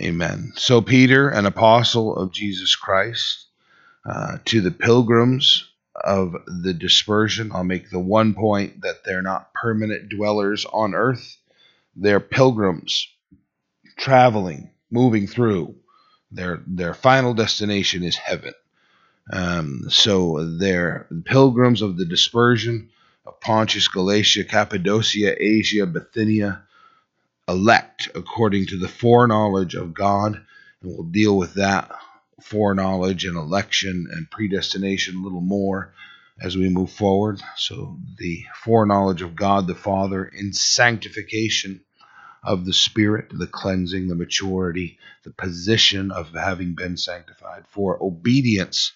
Amen. So, Peter, an apostle of Jesus Christ, uh, to the pilgrims of the dispersion, I'll make the one point that they're not permanent dwellers on earth, they're pilgrims traveling, moving through. Their, their final destination is heaven. Um, so they're pilgrims of the dispersion of Pontus, Galatia, Cappadocia, Asia, Bithynia, elect according to the foreknowledge of God, and we'll deal with that foreknowledge and election and predestination a little more as we move forward. So, the foreknowledge of God the Father in sanctification of the Spirit, the cleansing, the maturity, the position of having been sanctified, for obedience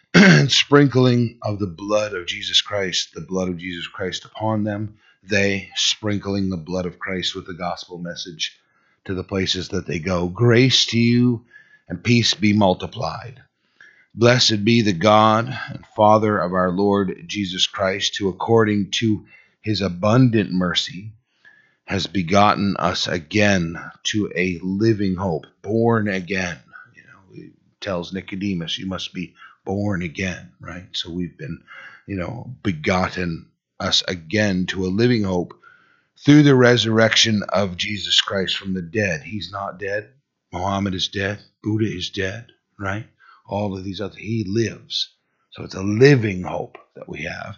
and sprinkling of the blood of Jesus Christ, the blood of Jesus Christ upon them they sprinkling the blood of Christ with the gospel message to the places that they go. Grace to you and peace be multiplied. Blessed be the God and Father of our Lord Jesus Christ, who according to his abundant mercy has begotten us again to a living hope, born again. You know, he tells Nicodemus, you must be born again, right? So we've been, you know, begotten us again to a living hope through the resurrection of Jesus Christ from the dead. He's not dead. Muhammad is dead. Buddha is dead, right? All of these other, he lives. So it's a living hope that we have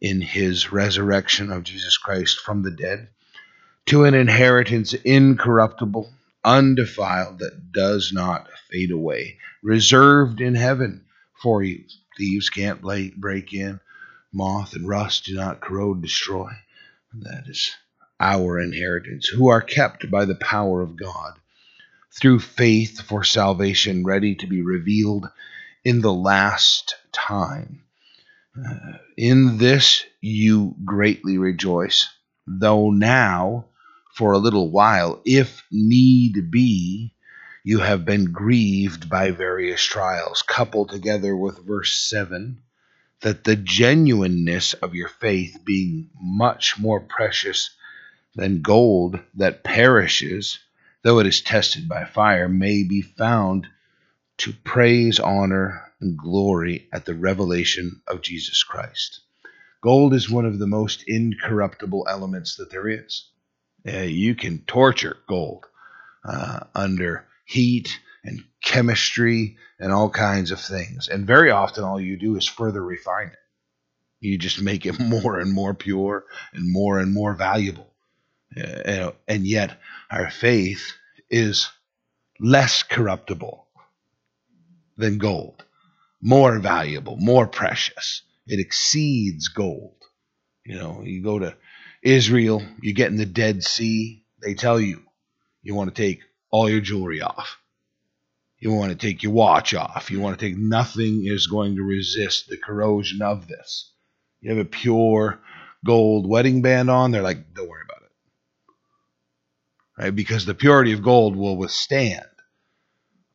in his resurrection of Jesus Christ from the dead to an inheritance incorruptible, undefiled, that does not fade away, reserved in heaven for you. Thieves can't break in, moth and rust do not corrode, destroy. That is our inheritance, who are kept by the power of God through faith for salvation, ready to be revealed in the last time. Uh, in this you greatly rejoice, though now, for a little while, if need be, you have been grieved by various trials, coupled together with verse 7 that the genuineness of your faith, being much more precious than gold that perishes, though it is tested by fire, may be found to praise, honor, and glory at the revelation of Jesus Christ. Gold is one of the most incorruptible elements that there is. Uh, you can torture gold uh, under heat and chemistry and all kinds of things. And very often, all you do is further refine it. You just make it more and more pure and more and more valuable. Uh, and yet, our faith is less corruptible than gold, more valuable, more precious. It exceeds gold. You know, you go to Israel, you get in the Dead Sea, they tell you you want to take all your jewelry off. You want to take your watch off. You want to take nothing is going to resist the corrosion of this. You have a pure gold wedding band on, they're like, don't worry about it. Right? Because the purity of gold will withstand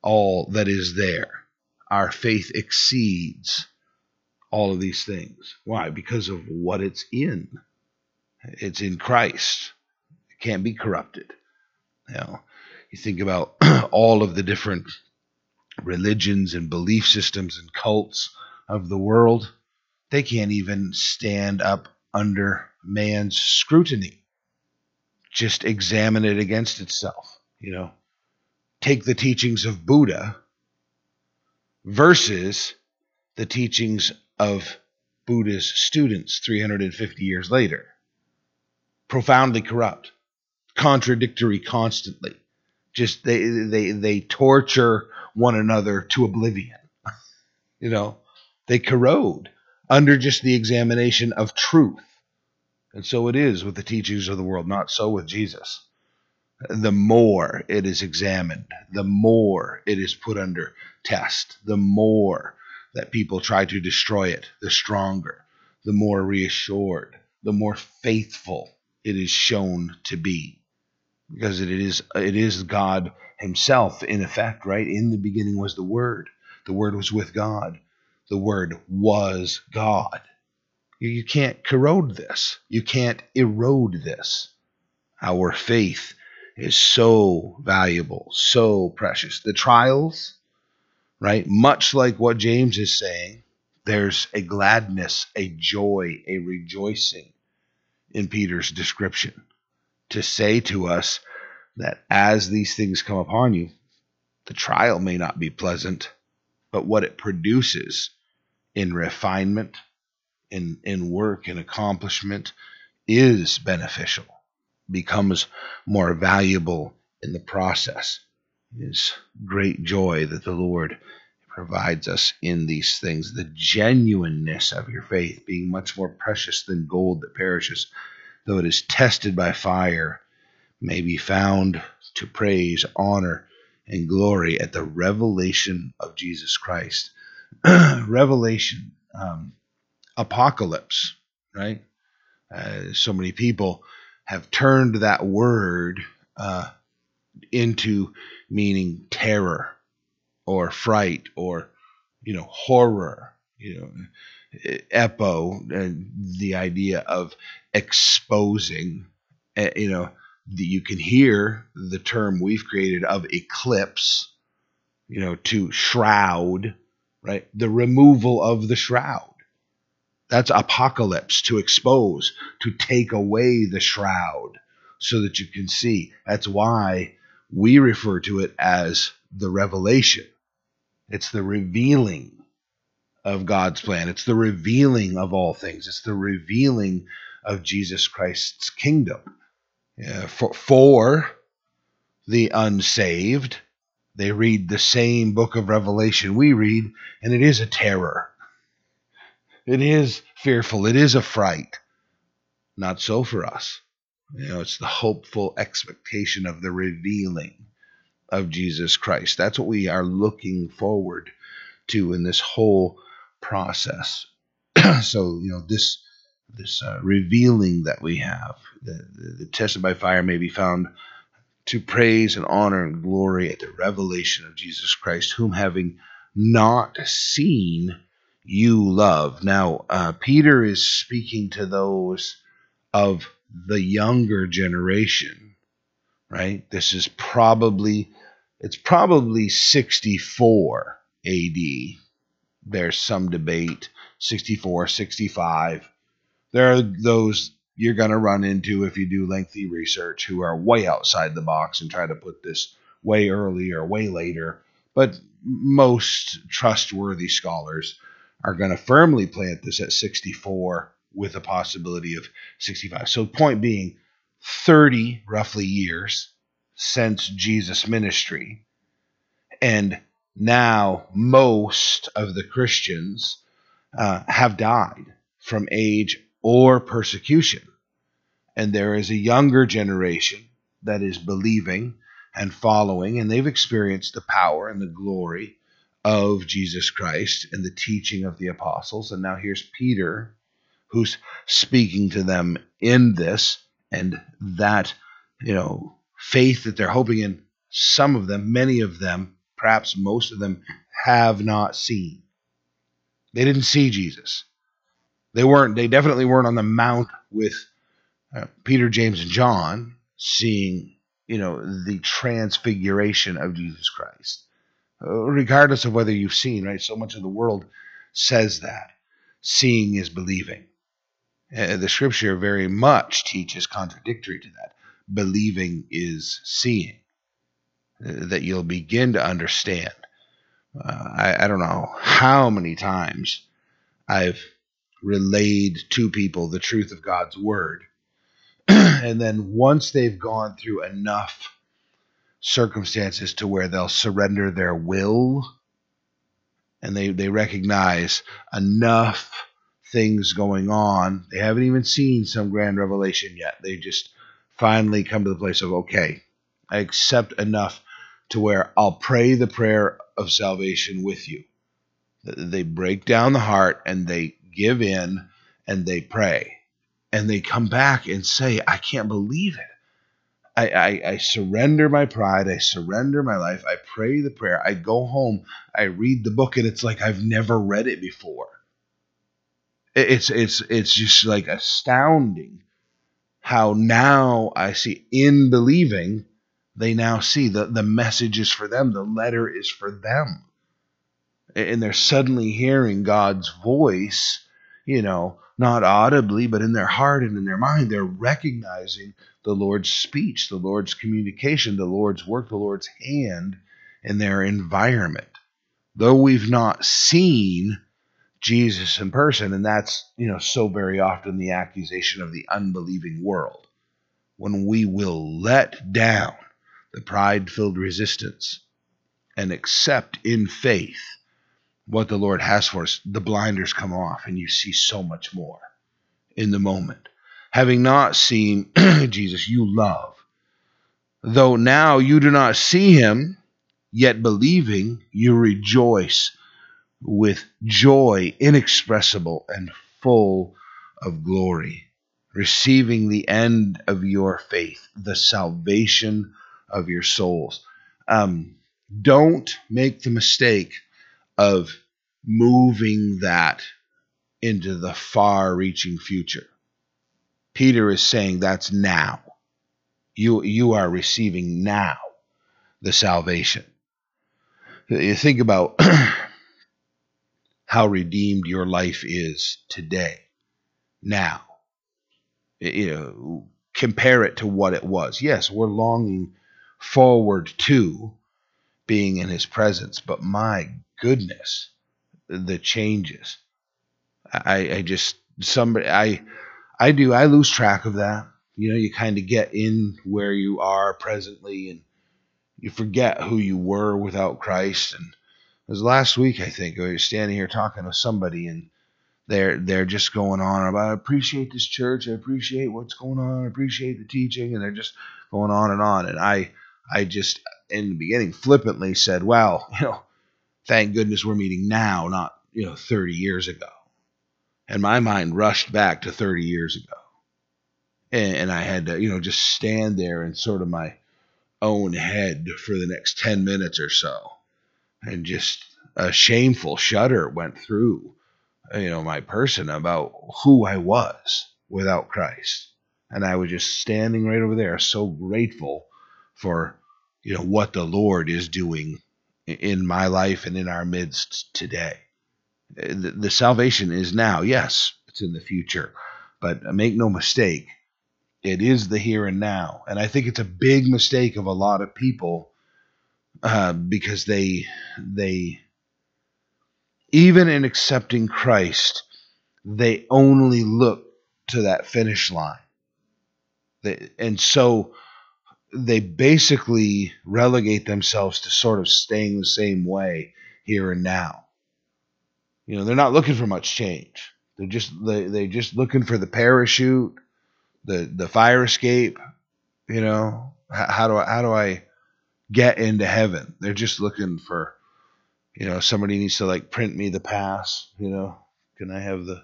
all that is there. Our faith exceeds all of these things. Why? Because of what it's in. It's in Christ. It can't be corrupted. You know, you think about all of the different religions and belief systems and cults of the world, they can't even stand up under man's scrutiny. Just examine it against itself, you know. Take the teachings of Buddha versus the teachings of Buddha's students 350 years later. Profoundly corrupt, contradictory constantly. Just they they they torture one another to oblivion. you know, they corrode under just the examination of truth. And so it is with the teachings of the world, not so with Jesus. The more it is examined, the more it is put under test, the more that people try to destroy it, the stronger, the more reassured, the more faithful it is shown to be. Because it is it is God himself in effect, right? In the beginning was the Word. The Word was with God. The Word was God. You can't corrode this. You can't erode this. Our faith is so valuable, so precious. The trials, right? Much like what James is saying, there's a gladness, a joy, a rejoicing in Peter's description to say to us that as these things come upon you, the trial may not be pleasant, but what it produces in refinement, in, in work, in accomplishment is beneficial, becomes more valuable in the process. It is great joy that the Lord provides us in these things. The genuineness of your faith being much more precious than gold that perishes, though it is tested by fire, may be found to praise, honor, and glory at the revelation of Jesus Christ. revelation, um, apocalypse, right? Uh, so many people have turned that word uh, into meaning terror or fright or you know horror you know epo and the idea of exposing eh, you know that you can hear the term we've created of eclipse you know to shroud right? The removal of the shroud. That's apocalypse to expose to take away the shroud so that you can see. That's why we refer to it as the revelation. It's the revealing of God's plan. It's the revealing of all things. It's the revealing of Jesus Christ's kingdom. For, for the unsaved, they read the same book of Revelation we read, and it is a terror. It is fearful. It is a fright. Not so for us. You know, it's the hopeful expectation of the revealing of Jesus Christ. That's what we are looking forward to in this whole process. so, you know, this this uh, revealing that we have, the, the, the tested by fire may be found to praise and honor and glory at the revelation of Jesus Christ, whom having not seen, you love. Now, uh, Peter is speaking to those of the younger generation, right? This is probably it's probably 64 AD. There's some debate 64, 65. There are those you're going to run into if you do lengthy research who are way outside the box and try to put this way early or way later. But most trustworthy scholars are going to firmly plant this at 64 with a possibility of 65. So, point being, 30 roughly years since Jesus' ministry. And now most of the Christians uh, have died from age or persecution. And there is a younger generation that is believing and following, and they've experienced the power and the glory of Jesus Christ and the teaching of the apostles. And now here's Peter who's speaking to them in this, and that, you know, faith that they're hoping in, some of them, many of them, perhaps most of them, have not seen. They didn't see Jesus. They weren't. They definitely weren't on the mount with uh, Peter, James, and John, seeing you know the transfiguration of Jesus Christ. Uh, regardless of whether you've seen, right? So much of the world says that seeing is believing. Uh, the Scripture very much teaches contradictory to that believing is seeing, that you'll begin to understand. Uh, I, I don't know how many times I've relayed to people the truth of God's word. and then once they've gone through enough circumstances to where they'll surrender their will and they, they recognize enough things going on. They haven't even seen some grand revelation yet. They just finally come to the place of, okay, I accept enough to where I'll pray the prayer of salvation with you. They break down the heart and they give in and they pray. And they come back and say, I can't believe it. I, I, I, surrender my pride. I surrender my life. I pray the prayer. I go home. I read the book, and it's like I've never read it before. It's it's it's just like astounding how now I see in believing They now see the, the message is for them, the letter is for them. And they're suddenly hearing God's voice, you know, not audibly, but in their heart and in their mind. They're recognizing the Lord's speech, the Lord's communication, the Lord's work, the Lord's hand in their environment. Though we've not seen Jesus in person, and that's, you know, so very often the accusation of the unbelieving world. When we will let down the pride filled resistance and accept in faith what the Lord has for us, the blinders come off and you see so much more in the moment. Having not seen Jesus, you love. Though now you do not see him, yet believing, you rejoice with joy inexpressible and full of glory, receiving the end of your faith, the salvation of your souls. Um, don't make the mistake of moving that into the far reaching future. Peter is saying that's now. You, you are receiving now the salvation. You think about how redeemed your life is today, now. You know, compare it to what it was. Yes, we're longing forward to being in his presence, but my goodness, the changes. I, I just somebody I I do I lose track of that. You know, you kind of get in where you are presently and you forget who you were without Christ. And it was last week, I think, I was standing here talking to somebody and they're they're just going on about I appreciate this church, I appreciate what's going on, I appreciate the teaching, and they're just going on and on. And I I just in the beginning flippantly said, Well, you know, thank goodness we're meeting now, not, you know, 30 years ago. And my mind rushed back to 30 years ago. And, and I had to, you know, just stand there in sort of my own head for the next 10 minutes or so. And just a shameful shudder went through, you know, my person about who I was without Christ. And I was just standing right over there, so grateful for, you know, what the Lord is doing in my life and in our midst today. The, the salvation is now. Yes, it's in the future. But make no mistake, it is the here and now. And I think it's a big mistake of a lot of people uh, because they they even in accepting Christ, they only look to that finish line. They, and so they basically relegate themselves to sort of staying the same way here and now. You know, they're not looking for much change. They're just they they just looking for the parachute, the the fire escape. You know, how, how do I how do I get into heaven? They're just looking for, you know, somebody needs to like print me the pass. You know, can I have the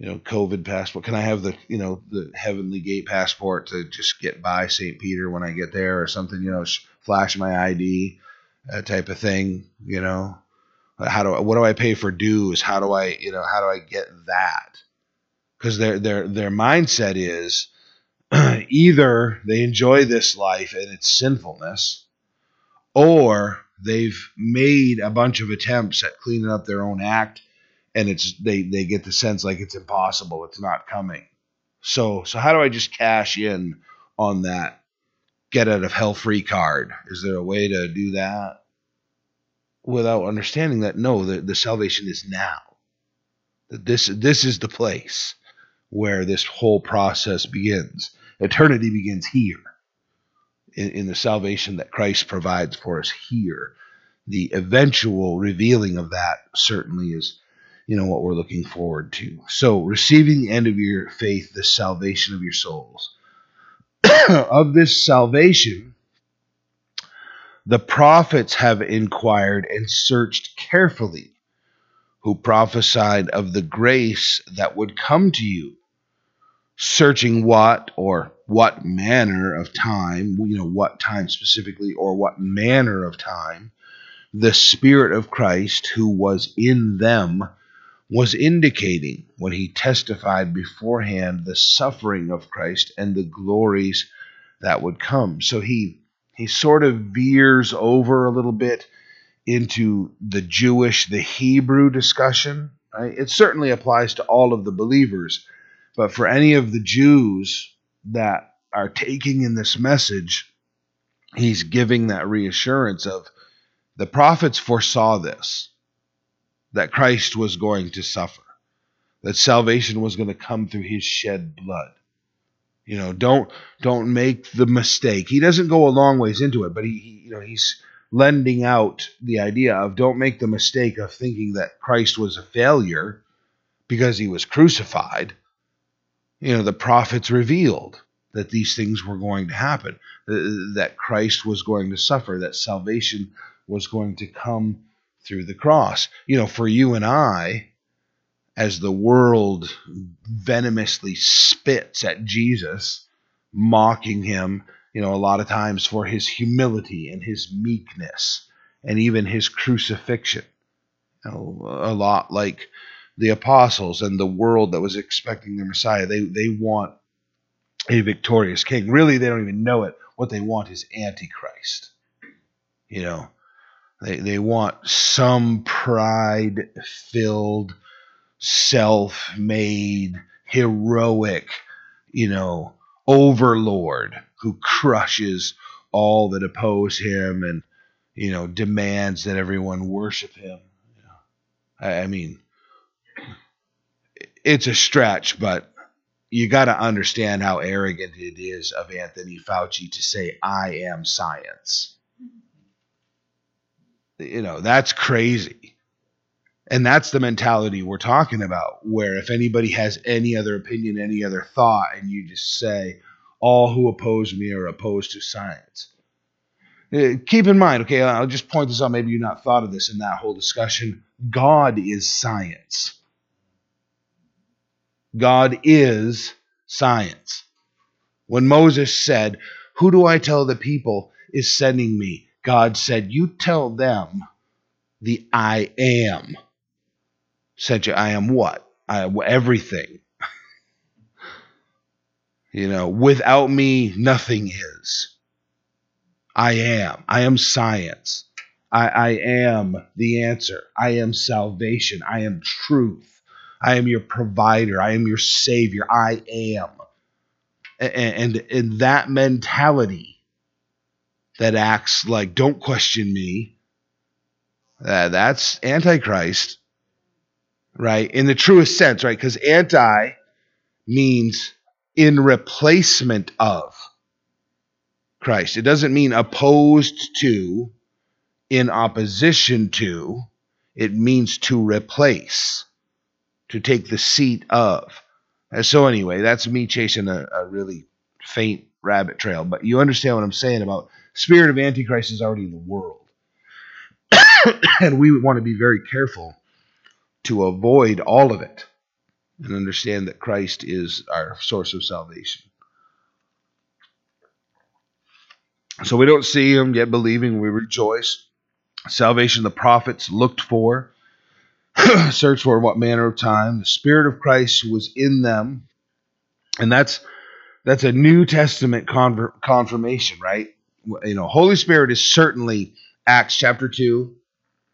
you know, COVID passport? Can I have the, you know, the Heavenly Gate passport to just get by St. Peter when I get there or something, you know, flash my ID uh, type of thing, you know? How do I, what do I pay for dues? How do I, you know, how do I get that? Because their, their, their mindset is either they enjoy this life and its sinfulness or they've made a bunch of attempts at cleaning up their own act and it's they they get the sense like it's impossible, it's not coming. So so how do I just cash in on that get out of hell free card? Is there a way to do that without understanding that no, the, the salvation is now. That this this is the place where this whole process begins. Eternity begins here. In, in the salvation that Christ provides for us here. The eventual revealing of that certainly is you know what we're looking forward to. So, receiving the end of your faith, the salvation of your souls. of this salvation, the prophets have inquired and searched carefully, who prophesied of the grace that would come to you, searching what or what manner of time, you know, what time specifically, or what manner of time the Spirit of Christ who was in them was indicating when he testified beforehand the suffering of Christ and the glories that would come. So he he sort of veers over a little bit into the Jewish, the Hebrew discussion. Right? It certainly applies to all of the believers, but for any of the Jews that are taking in this message, he's giving that reassurance of the prophets foresaw this that Christ was going to suffer, that salvation was going to come through his shed blood. You know, don't don't make the mistake. He doesn't go a long ways into it, but he, he you know he's lending out the idea of don't make the mistake of thinking that Christ was a failure because he was crucified. You know, the prophets revealed that these things were going to happen, that Christ was going to suffer, that salvation was going to come through the cross. You know, for you and I, as the world venomously spits at Jesus, mocking him, you know, a lot of times for his humility and his meekness and even his crucifixion. You know, a lot like the apostles and the world that was expecting the Messiah. They they want a victorious king. Really, they don't even know it. What they want is Antichrist. You know, they, they want some pride filled, self made, heroic, you know, overlord who crushes all that oppose him and, you know, demands that everyone worship him. I, I mean, it's a stretch, but you got to understand how arrogant it is of Anthony Fauci to say, I am science. You know, that's crazy. And that's the mentality we're talking about, where if anybody has any other opinion, any other thought, and you just say, all who oppose me are opposed to science. Uh, keep in mind, okay, I'll just point this out. Maybe you've not thought of this in that whole discussion. God is science. God is science. When Moses said, Who do I tell the people is sending me? God said, You tell them the I am. Said you, I am what? I am everything. you know, without me, nothing is. I am. I am science. I, I am the answer. I am salvation. I am truth. I am your provider. I am your savior. I am. And, and, and that mentality that acts like, don't question me, uh, that's Antichrist, right? In the truest sense, right? Because anti means in replacement of Christ. It doesn't mean opposed to, in opposition to. It means to replace to take the seat of. And so anyway, that's me chasing a, a really faint rabbit trail. But you understand what I'm saying about spirit of Antichrist is already in the world. and we want to be very careful to avoid all of it and understand that Christ is our source of salvation. So we don't see him yet believing, we rejoice. Salvation the prophets looked for searched for what manner of time the spirit of christ was in them and that's that's a new testament confirmation right you know holy spirit is certainly acts chapter 2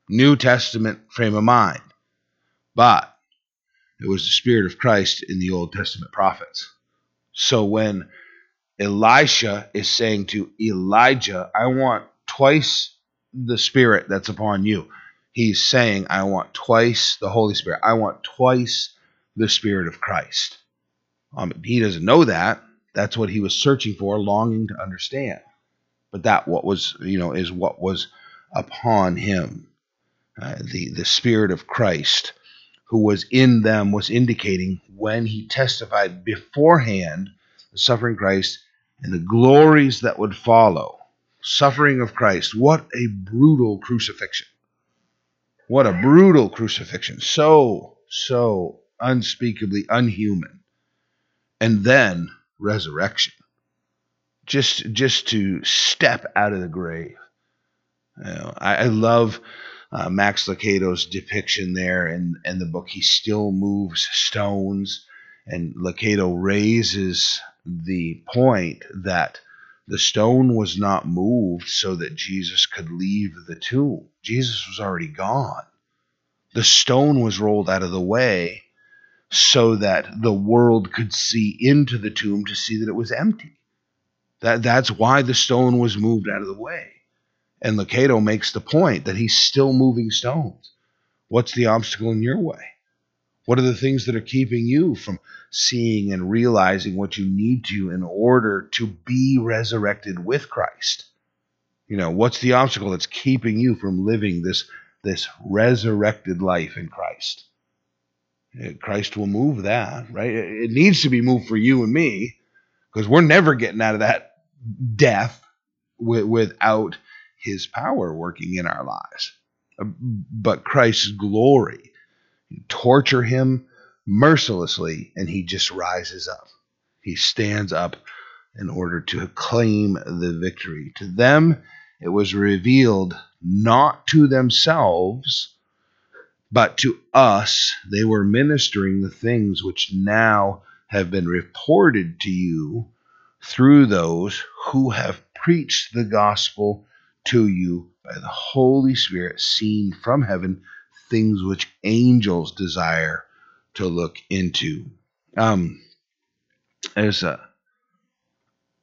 new testament frame of mind but it was the spirit of christ in the old testament prophets so when elisha is saying to elijah i want twice the spirit that's upon you he's saying, I want twice the Holy Spirit. I want twice the Spirit of Christ. Um, he doesn't know that. That's what he was searching for, longing to understand. But that what was, you know, is what was upon him. Uh, the the Spirit of Christ, who was in them, was indicating when he testified beforehand the suffering Christ and the glories that would follow. Suffering of Christ. What a brutal crucifixion what a brutal crucifixion. So, so unspeakably unhuman. And then resurrection. Just just to step out of the grave. You know, I, I, love uh, Max Lucado's depiction there in, in the book. He still moves stones, and Lucado raises the point that The stone was not moved so that Jesus could leave the tomb. Jesus was already gone. The stone was rolled out of the way so that the world could see into the tomb to see that it was empty. That, that's why the stone was moved out of the way. And Lucado makes the point that he's still moving stones. What's the obstacle in your way? What are the things that are keeping you from seeing and realizing what you need to in order to be resurrected with Christ? You know, what's the obstacle that's keeping you from living this this resurrected life in Christ? Uh, Christ will move that, right? It needs to be moved for you and me because we're never getting out of that death without his power working in our lives. Uh, but Christ's glory torture him mercilessly, and he just rises up. He stands up in order to claim the victory. To them, it was revealed not to themselves, but to us. They were ministering the things which now have been reported to you through those who have preached the gospel to you by the Holy Spirit, seen from heaven things which angels desire to look into. Um, as a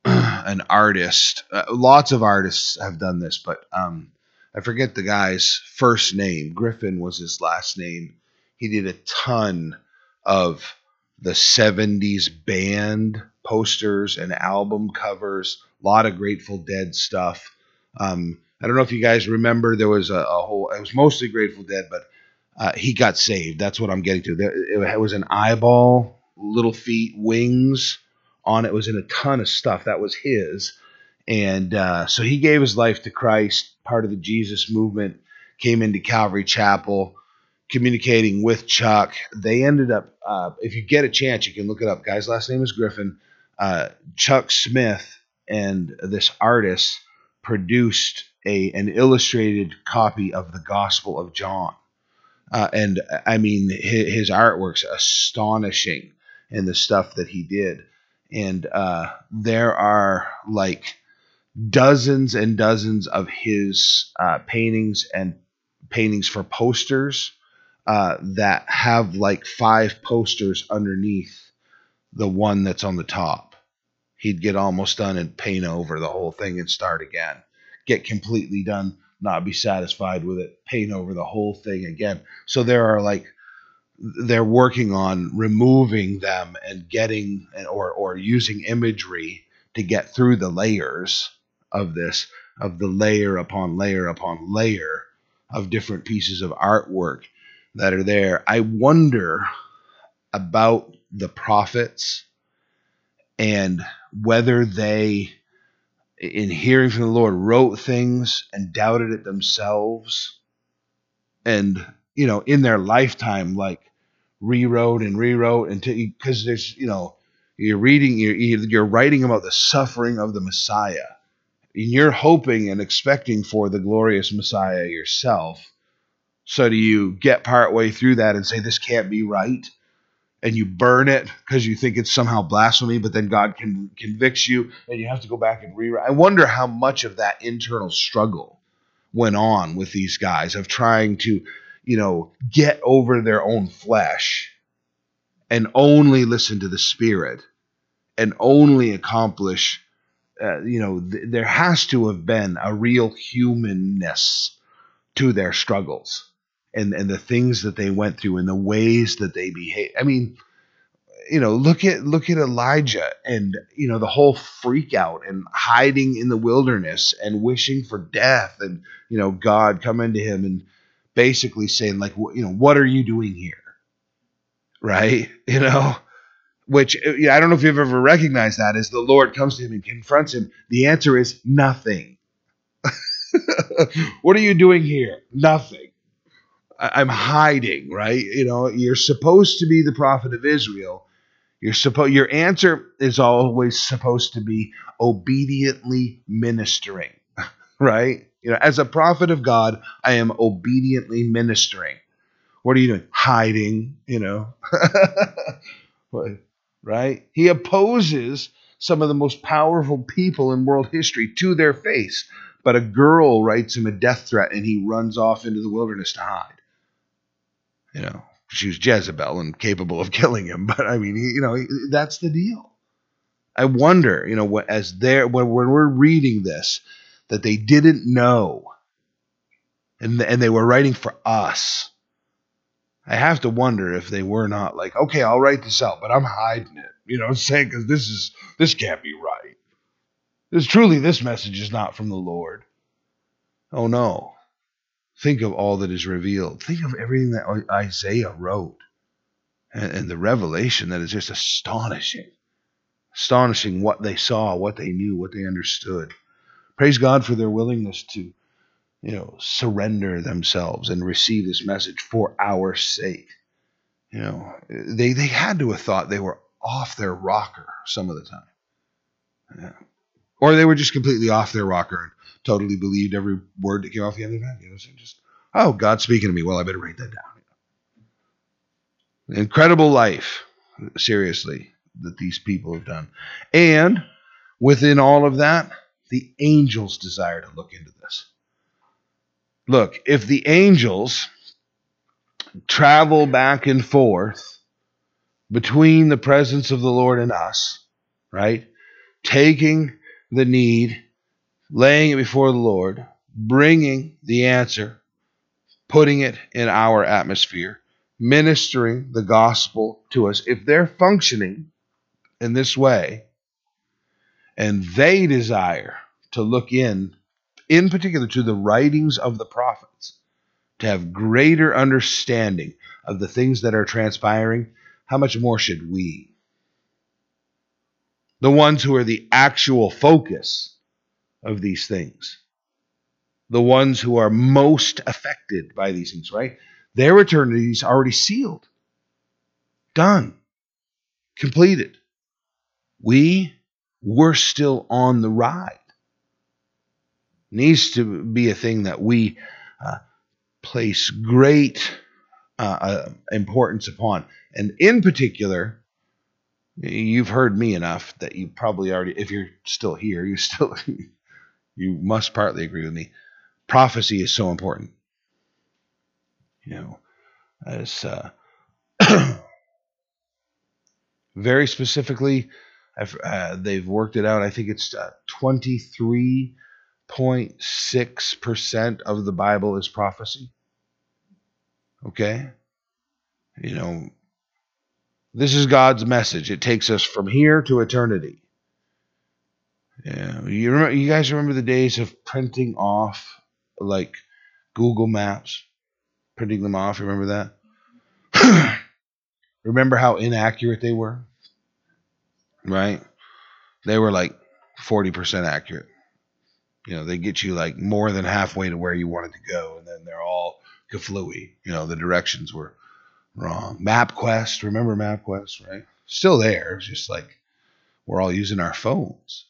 an artist, uh, lots of artists have done this, but um, I forget the guy's first name. Griffin was his last name. He did a ton of the 70s band posters and album covers, a lot of Grateful Dead stuff. Um, I don't know if you guys remember, there was a, a whole, it was mostly Grateful Dead, but uh, he got saved. That's what I'm getting to. There, it was an eyeball, little feet, wings on it. it was in a ton of stuff. That was his. And uh, so he gave his life to Christ, part of the Jesus movement, came into Calvary Chapel, communicating with Chuck. They ended up, uh, if you get a chance, you can look it up. Guy's last name is Griffin. Uh, Chuck Smith and this artist produced a an illustrated copy of the Gospel of John uh, and I mean, his, his, artwork's astonishing in the stuff that he did. And uh, there are like dozens and dozens of his uh, paintings and paintings for posters uh, that have like five posters underneath the one that's on the top. He'd get almost done and paint over the whole thing and start again. Get completely done not be satisfied with it, paint over the whole thing again. So there are like they're working on removing them and getting or or using imagery to get through the layers of this of the layer upon layer upon layer of different pieces of artwork that are there. I wonder about the prophets and whether they in hearing from the Lord, wrote things and doubted it themselves. And, you know, in their lifetime, like rewrote and rewrote until because there's, you know, you're reading, you're, you're writing about the suffering of the Messiah. And you're hoping and expecting for the glorious Messiah yourself. So do you get part way through that and say, this can't be right? and you burn it because you think it's somehow blasphemy, but then God can convicts you and you have to go back and rewrite. I wonder how much of that internal struggle went on with these guys of trying to, you know, get over their own flesh and only listen to the Spirit and only accomplish. Uh, you know, th- there has to have been a real humanness to their struggles and and the things that they went through and the ways that they behave. I mean, you know, look at look at Elijah and you know the whole freak out and hiding in the wilderness and wishing for death and you know God coming to him and basically saying like you know what are you doing here, right? You know. Which uh, I don't know if you've ever recognized that as the Lord comes to him and confronts him. The answer is nothing. what are you doing here? Nothing I'm hiding, right? You know, you're supposed to be the prophet of Israel. You're supposed your answer is always supposed to be obediently ministering, right? You know, as a prophet of God, I am obediently ministering. What are you doing? Hiding, you know. right? He opposes some of the most powerful people in world history to their face. But a girl writes him a death threat and he runs off into the wilderness to hide. You know, she was Jezebel and capable of killing him. But I mean, you know, that's the deal. I wonder, you know, as there when we're reading this, that they didn't know, and and they were writing for us. I have to wonder if they were not like, okay, I'll write this out, but I'm hiding it. You know, I'm saying because this is this can't be right. This truly, this message is not from the Lord. Oh no. Think of all that is revealed. Think of everything that Isaiah wrote and, and the revelation that is just astonishing astonishing what they saw, what they knew, what they understood. Praise God for their willingness to, you know, surrender themselves and receive this message for our sake. You know, they they had to have thought they were off their rocker some of the time. Yeah. Or they were just completely off their rocker and totally believed every word that came off the end of that. You know, so just, oh, God's speaking to me. Well, I better write that down. Incredible life, seriously that these people have done. And within all of that, the angels desire to look into this. Look, if the angels travel back and forth between the presence of the Lord and us, right? Taking the need, laying it before the Lord, bringing the answer, putting it in our atmosphere, ministering the gospel to us. If they're functioning in this way, and they desire to look in, in particular, to the writings of the prophets, to have greater understanding of the things that are transpiring, how much more should we? The ones who are the actual focus of these things, the ones who are most affected by these things, right? Their eternity is already sealed, done, completed. We were still on the ride. Needs to be a thing that we uh, place great uh, uh, importance upon. And in particular, you've heard me enough that you probably already, if you're still here, you still, you must partly agree with me. Prophecy is so important. You know, as uh, very specifically, uh, they've worked it out. I think it's uh, 23.6% of the Bible is prophecy. Okay? You know, this is God's message. It takes us from here to eternity. Yeah, you remember, you guys remember the days of printing off like Google Maps, printing them off. Remember that? remember how inaccurate they were? right? They were like 40% accurate. You know, they get you like more than halfway to where you wanted to go, and then they're all kaflooey. You know, the directions were wrong. MapQuest, remember MapQuest, right? Still there. It's just like we're all using our phones.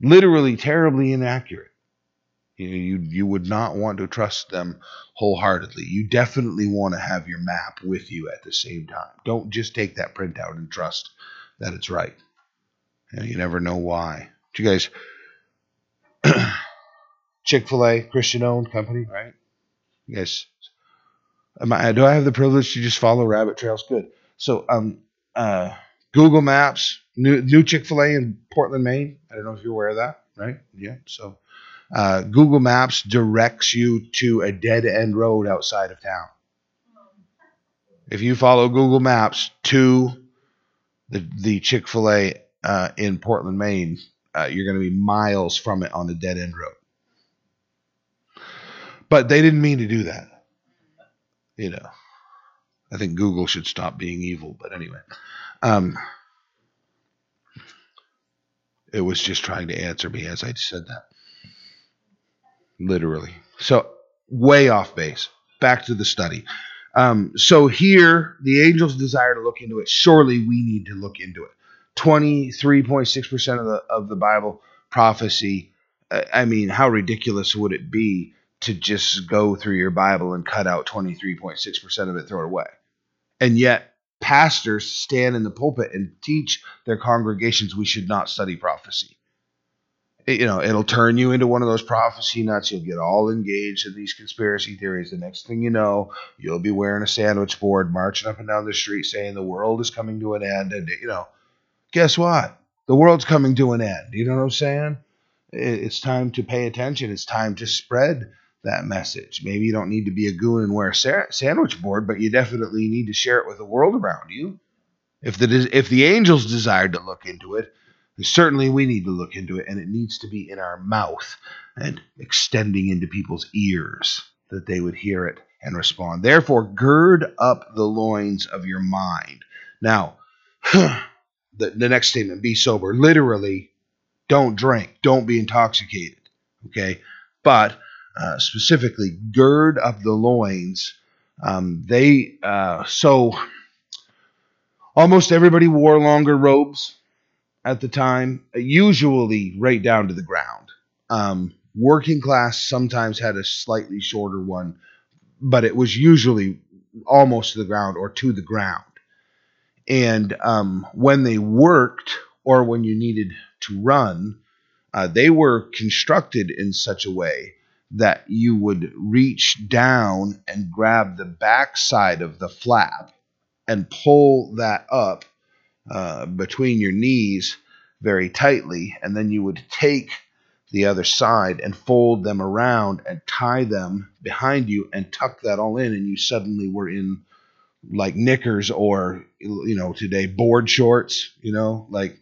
Literally terribly inaccurate. You, you you would not want to trust them wholeheartedly. You definitely want to have your map with you at the same time. Don't just take that printout and trust that it's right. You, know, you never know why. Do you guys Chick Fil A, Christian owned company, right? You guys, I, do I have the privilege to just follow rabbit trails? Good. So, um, uh, Google Maps, new new Chick Fil A in Portland, Maine. I don't know if you're aware of that, right? Yeah. So, uh, Google Maps directs you to a dead end road outside of town. If you follow Google Maps to the the Chick Fil A uh, in Portland, Maine, uh, you're going to be miles from it on a dead end road. But they didn't mean to do that. You know, I think Google should stop being evil. But anyway, um, it was just trying to answer me as I said that. Literally. So, way off base. Back to the study. Um, so, here, the angels desire to look into it. Surely we need to look into it. 23.6% of the of the Bible prophecy. I mean, how ridiculous would it be to just go through your Bible and cut out 23.6% of it, throw it away? And yet, pastors stand in the pulpit and teach their congregations we should not study prophecy. You know, it'll turn you into one of those prophecy nuts. You'll get all engaged in these conspiracy theories. The next thing you know, you'll be wearing a sandwich board, marching up and down the street saying the world is coming to an end. And, you know, guess what? The world's coming to an end. You know what I'm saying? It's time to pay attention. It's time to spread that message. Maybe you don't need to be a goon and wear a sandwich board, but you definitely need to share it with the world around you. If the if the angels desired to look into it, certainly we need to look into it, and it needs to be in our mouth and extending into people's ears that they would hear it and respond. Therefore, gird up the loins of your mind. Now, the, the next statement: be sober. Literally, don't drink, don't be intoxicated. Okay, but uh, specifically gird up the loins. Um, they uh, so almost everybody wore longer robes at the time, usually right down to the ground. Um, working class sometimes had a slightly shorter one, but it was usually almost to the ground or to the ground. And um, when they worked or when you needed to run, uh, they were constructed in such a way that you would reach down and grab the backside of the flap and pull that up uh, between your knees very tightly, and then you would take the other side and fold them around and tie them behind you and tuck that all in, and you suddenly were in like knickers or you know today board shorts, you know, like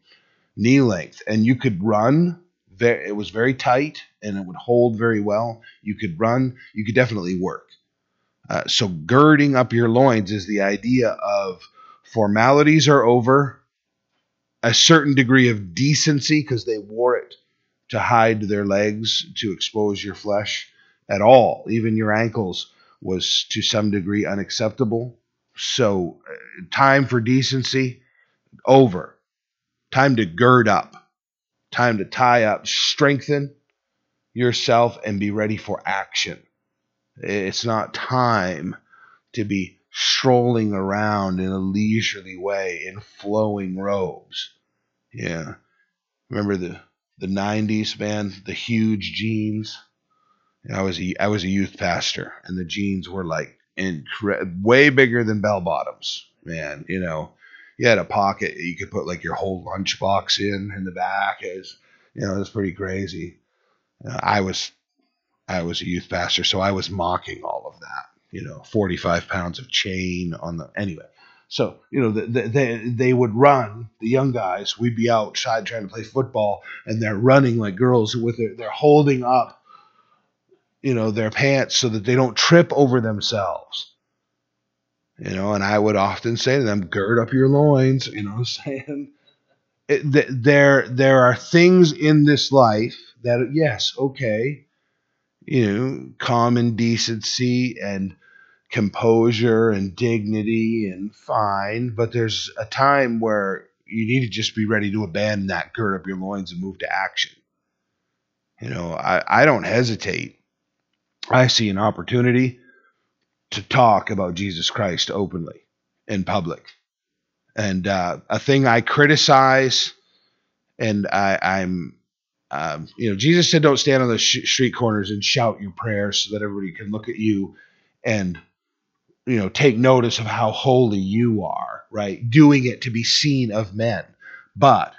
knee length, and you could run very, it was very tight and it would hold very well. You could run, you could definitely work. Uh, so, girding up your loins is the idea of formalities are over, a certain degree of decency because they wore it to hide their legs, to expose your flesh at all. Even your ankles was to some degree unacceptable. So, uh, time for decency over. Time to gird up time to tie up, strengthen yourself, and be ready for action. It's not time to be strolling around in a leisurely way in flowing robes. Yeah. Remember the the 90s, man, the huge jeans. I was a, I was a youth pastor and the jeans were like incre- way bigger than bell bottoms, man, you know you had a pocket you could put like your whole lunchbox in in the back. Is you know, it's pretty crazy. Uh, I was I was a youth pastor, so I was mocking all of that. You know, 45 pounds of chain on the anyway. So you know, the, the, they they would run. The young guys, we'd be outside trying to play football, and they're running like girls with their, they're holding up, you know, their pants so that they don't trip over themselves. You know, and I would often say to them, gird up your loins, you know what I'm saying? It, th- there, there are things in this life that, yes, okay, you know, common decency and composure and dignity and fine, but there's a time where you need to just be ready to abandon that, gird up your loins and move to action. You know, I, I don't hesitate. I see an opportunity to talk about Jesus Christ openly in public. And uh, a thing I criticize, and I, I'm, um, you know, Jesus said, don't stand on the sh- street corners and shout your prayers so that everybody can look at you and, you know, take notice of how holy you are, right? Doing it to be seen of men. But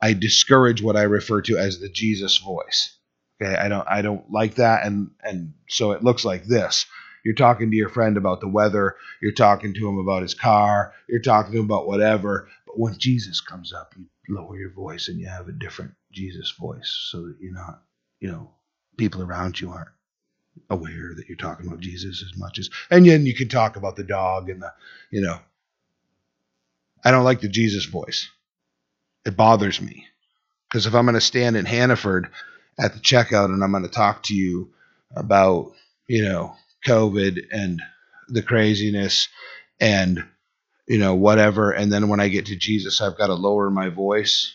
I discourage what I refer to as the Jesus voice. Okay, I don't I don't like that, and and so it looks like this. You're talking to your friend about the weather. You're talking to him about his car. You're talking to him about whatever. But when Jesus comes up, you lower your voice and you have a different Jesus voice so that you're not, you know, people around you aren't aware that you're talking about Jesus as much as. And then you can talk about the dog and the, you know. I don't like the Jesus voice. It bothers me. Because if I'm going to stand in Hannaford at the checkout and I'm going to talk to you about, you know, COVID and the craziness and you know whatever and then when I get to Jesus I've got to lower my voice.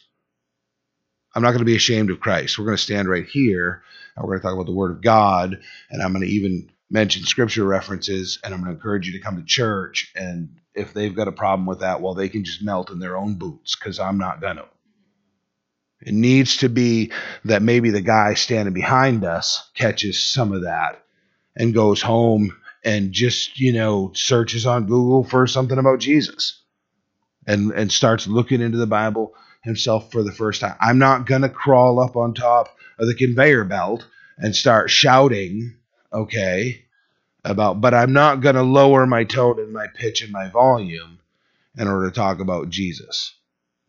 I'm not going to be ashamed of Christ. We're going to stand right here and we're going to talk about the word of God and I'm going to even mention scripture references and I'm going to encourage you to come to church. And if they've got a problem with that, well, they can just melt in their own boots because I'm not going to. It needs to be that maybe the guy standing behind us catches some of that and goes home and just, you know, searches on Google for something about Jesus and, and starts looking into the Bible himself for the first time. I'm not going to crawl up on top of the conveyor belt and start shouting, okay, about, but I'm not going to lower my tone and my pitch and my volume in order to talk about Jesus.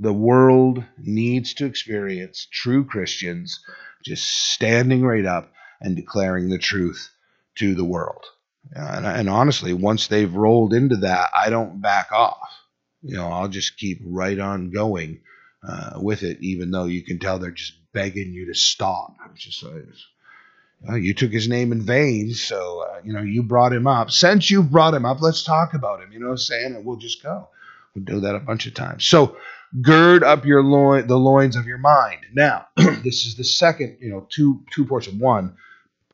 The world needs to experience true Christians just standing right up and declaring the truth to the world. And, and, honestly, once they've rolled into that, I don't back off. You know, I'll just keep right on going uh, with it, even though you can tell they're just begging you to stop. It's just like, well, you took his name in vain, so uh, you know you brought him up. Since you brought him up, let's talk about him. You know, what I'm saying, and we'll just go. We'll do that a bunch of times. So gird up your loin, the loins of your mind. Now, this is the second, you know, two two portion. One,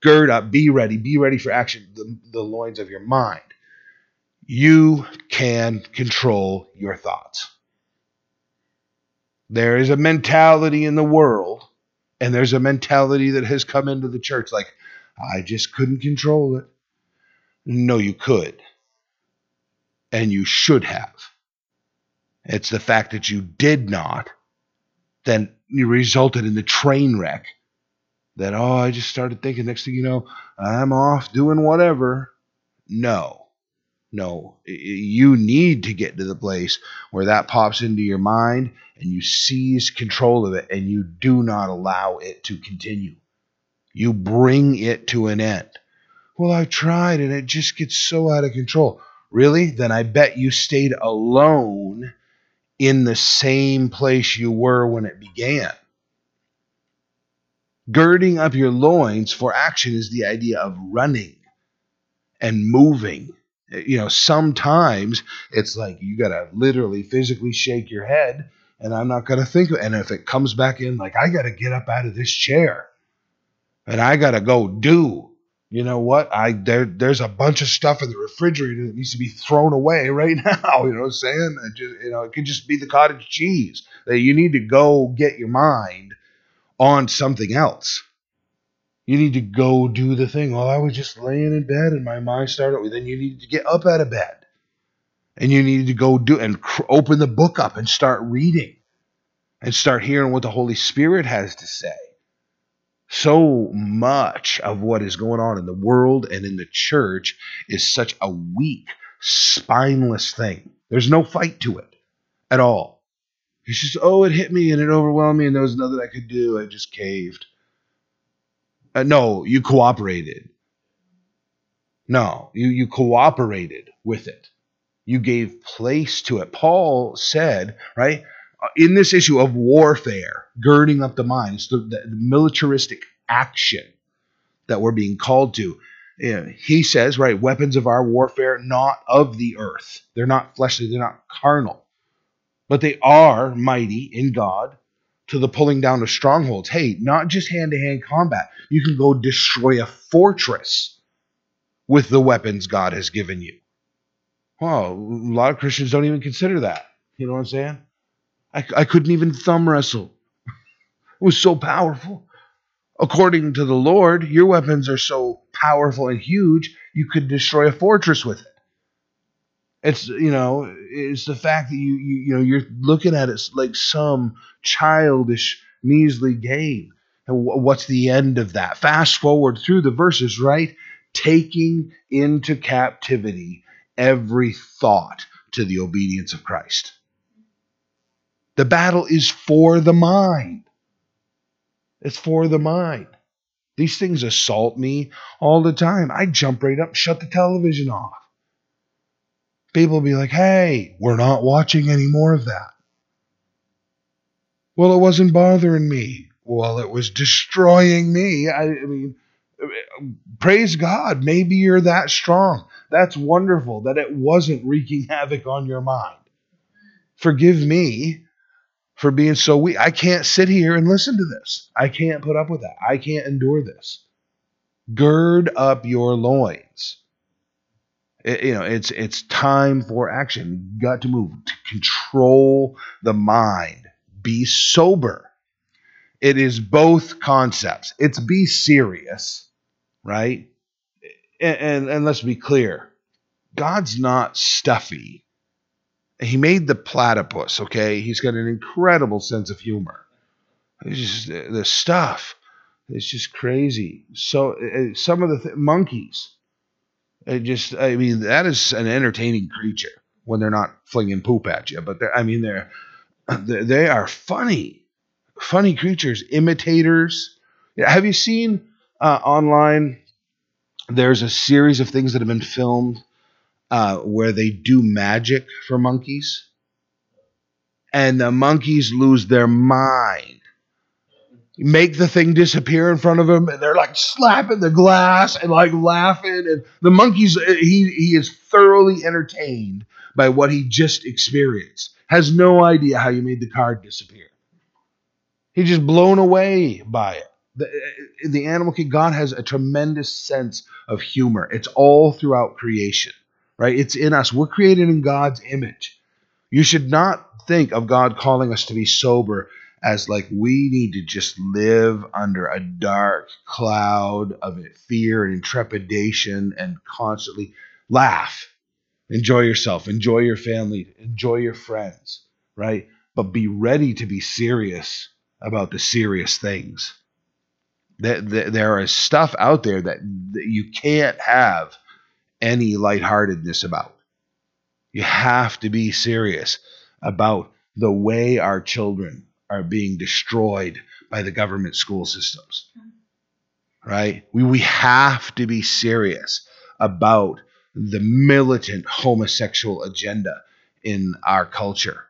gird up, be ready, be ready for action. The, the loins of your mind. You can control your thoughts. There is a mentality in the world, and there's a mentality that has come into the church like, I just couldn't control it. No, you could. And you should have. It's the fact that you did not then you resulted in the train wreck that, oh, I just started thinking, next thing you know, I'm off doing whatever. No, no. You need to get to the place where that pops into your mind and you seize control of it and you do not allow it to continue. You bring it to an end. Well, I've tried and it just gets so out of control. Really? Then I bet you stayed alone in the same place you were when it began. Girding up your loins for action is the idea of running and moving. You know, sometimes it's like you got to literally physically shake your head, and I'm not going to think. And if it comes back in, like, I got to get up out of this chair and I got to go do you know what? I there there's a bunch of stuff in the refrigerator that needs to be thrown away right now. You know what I'm saying? Just, you know, it could just be the cottage cheese that you need to go get your mind on something else. You need to go do the thing. Well, I was just laying in bed and my mind started. Then you need to get up out of bed, and you need to go do and cr- open the book up and start reading, and start hearing what the Holy Spirit has to say so much of what is going on in the world and in the church is such a weak, spineless thing. There's no fight to it at all. It's just, oh, it hit me and it overwhelmed me, and there was nothing I could do. I just caved. Uh, no, you cooperated. No, you, you cooperated with it. You gave place to it. Paul said, right? Uh, in this issue of warfare, girding up the mind, it's the, the, the militaristic action that we're being called to. he says, right, weapons of our warfare, not of the earth. They're not fleshly, they're not carnal, but they are mighty in God to the pulling down of strongholds. Hey, not just hand to hand combat. You can go destroy a fortress with the weapons God has given you. Well, a lot of Christians don't even consider that. You know what I'm saying? I, I couldn't even thumb wrestle. It was so powerful. According to the Lord, your weapons are so powerful and huge, you could destroy a fortress with it. It's you know, it's the fact that you you, you know you're looking at it like some childish, measly game. What's the end of that? Fast forward through the verses, right? Taking into captivity every thought to the obedience of Christ. The battle is for the mind. It's for the mind. These things assault me all the time. I jump right up, shut the television off. People be like, hey, we're not watching any more of that. Well, it wasn't bothering me. Well, it was destroying me. I, I mean, praise God. Maybe you're that strong. That's wonderful that it wasn't wreaking havoc on your mind. Forgive me for being so weak. I can't sit here and listen to this. I can't put up with that. I can't endure this. Gird up your loins. It- you know, it's it's time for action. You got to move to control the mind. Be sober. It is both concepts. It's be serious, right? And, and, and let's be clear. God's not stuffy. He made the platypus, okay? He's got an incredible sense of humor. It's just the stuff. It's just crazy. So uh, some of the th- monkeys, it just I mean that is an entertaining creature when they're not flinging poop at you. But I mean they're they they are funny, funny creatures, imitators. Have you seen uh, online? There's a series of things that have been filmed uh, where they do magic for monkeys, and the monkeys lose their mind make the thing disappear in front of them and they're like slapping the glass and like laughing and the monkeys uh, he he is thoroughly entertained by what he just experienced. Has no idea how you made the card disappear. He's just blown away by it. The, uh, the animal king god has a tremendous sense of humor. It's all throughout creation right? It's in us. We're created in god's image. You should not think of god calling us to be sober as like we need to just live under a dark cloud of fear and trepidation and constantly laugh. Enjoy yourself. Enjoy your family. Enjoy your friends right? But be ready to be serious about the serious things. There, there is stuff out there that, that you can't have any lightheartedness about. You have to be serious about the way our children are being destroyed by the government school systems. Hmm. Right? We, we have to be serious about the militant homosexual agenda in our culture.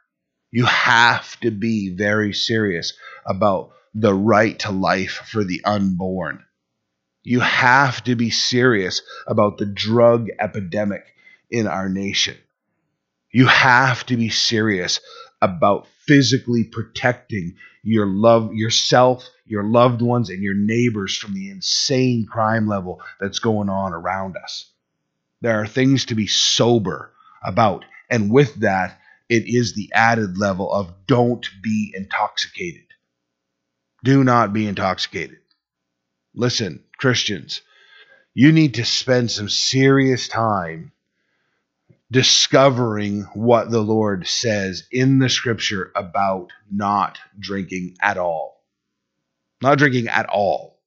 You have to be very serious about the right to life for the unborn. You have to be serious about the drug epidemic in our nation. You have to be serious about physically protecting your love yourself your loved ones and your neighbors from the insane crime level that's going on around us. There are things to be sober about and with that it is the added level of don't be intoxicated. Do not be intoxicated. Listen christians you need to spend some serious time discovering what the Lord says in the scripture about not drinking at all. Not drinking at all.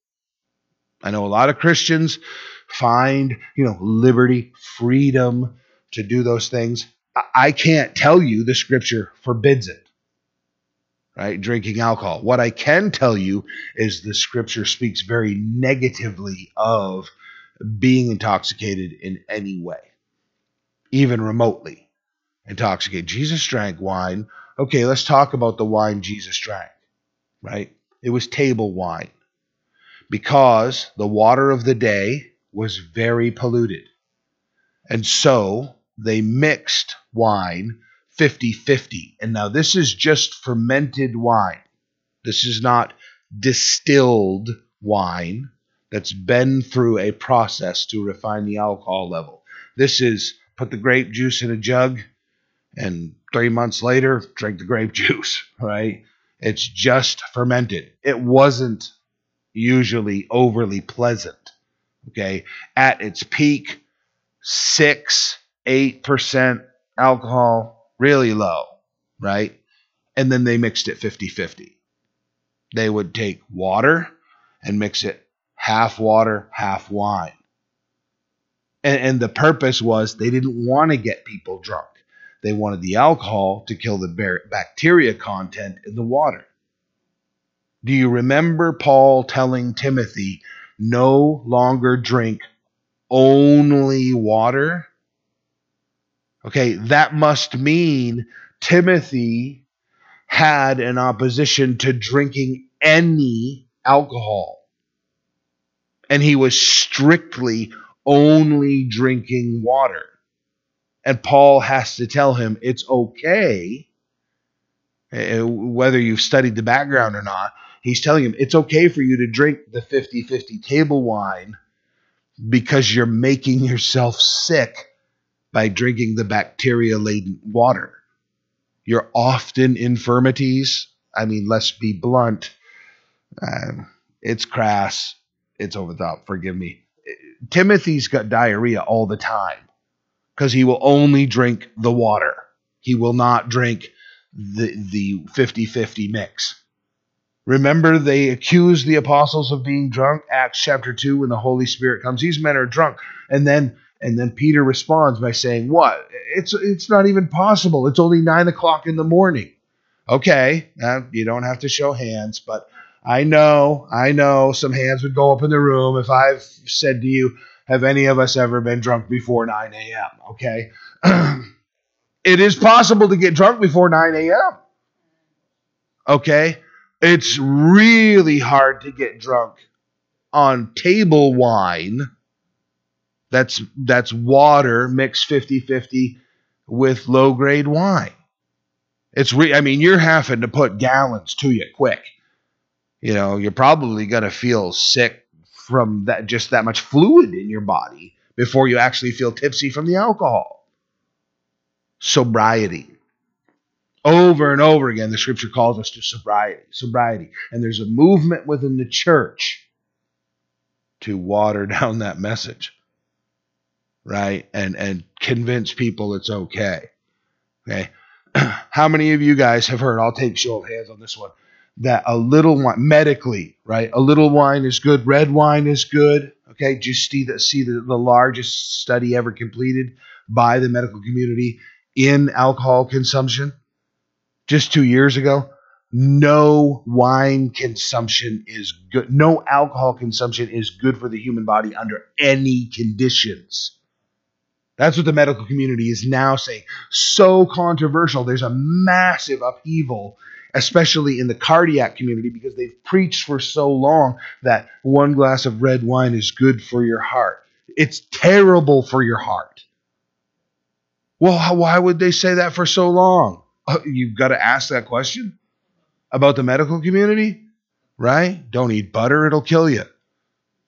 I know a lot of Christians find, you know, liberty, freedom to do those things. I can't tell you the scripture forbids it. Right? Drinking alcohol. What I can tell you is the scripture speaks very negatively of being intoxicated in any way even remotely intoxicated. Jesus drank wine. Okay, let's talk about the wine Jesus drank, right? It was table wine because the water of the day was very polluted. And so they mixed wine 50 50. And now this is just fermented wine. This is not distilled wine that's been through a process to refine the alcohol level. This is put the grape juice in a jug, and three months later, drink the grape juice, right? It's just fermented. It wasn't usually overly pleasant, okay? At its peak, six, eight percent alcohol, really low, right? And then they mixed it 50 50. They would take water and mix it half water, half wine. And, and the purpose was they didn't want to get people drunk. They wanted the alcohol to kill the bacteria content in the water. Do you remember Paul telling Timothy, no longer drink only water? Okay, that must mean Timothy had an opposition to drinking any alcohol. And he was strictly only drinking water. And Paul has to tell him it's okay, eh, whether you've studied the background or not. He's telling him it's okay for you to drink the 50 50 table wine because you're making yourself sick by drinking the bacteria laden water. Your often infirmities, I mean, let's be blunt, uh, it's crass, it's over the top, forgive me. Timothy's got diarrhea all the time because he will only drink the water. He will not drink the the 50-50 mix. Remember, they accuse the apostles of being drunk. Acts chapter two, when the Holy Spirit comes, these men are drunk, and then and then Peter responds by saying, "What? It's it's not even possible. It's only nine o'clock in the morning." Okay, you don't have to show hands, but I know, I know, some hands would go up in the room if I've said to you, "Have any of us ever been drunk before 9 a.m.?" Okay, it is possible to get drunk before 9 a.m. Okay it's really hard to get drunk on table wine. That's that's water mixed 50-50 with low grade wine. It's re- I mean you're having to put gallons to you quick. You know, you're probably going to feel sick from that just that much fluid in your body before you actually feel tipsy from the alcohol. Sobriety. Over and over again, the scripture calls us to sobriety, sobriety. And there's a movement within the church to water down that message, right? And and convince people it's okay. Okay. How many of you guys have heard? I'll take show of hands on this one. That a little wine, medically, right? A little wine is good. Red wine is good. Okay. Just see the see the, the largest study ever completed by the medical community in alcohol consumption just two years ago, no wine consumption is good. No alcohol consumption is good for the human body under any conditions. That's what the medical community is now saying. So controversial. There's a massive upheaval, especially in the cardiac community, because they've preached for so long that one glass of red wine is good for your heart. It's terrible for your heart. Well, why would they say that for so long? Uh, you've got to ask that question about the medical community, right? Don't eat butter, it'll kill you.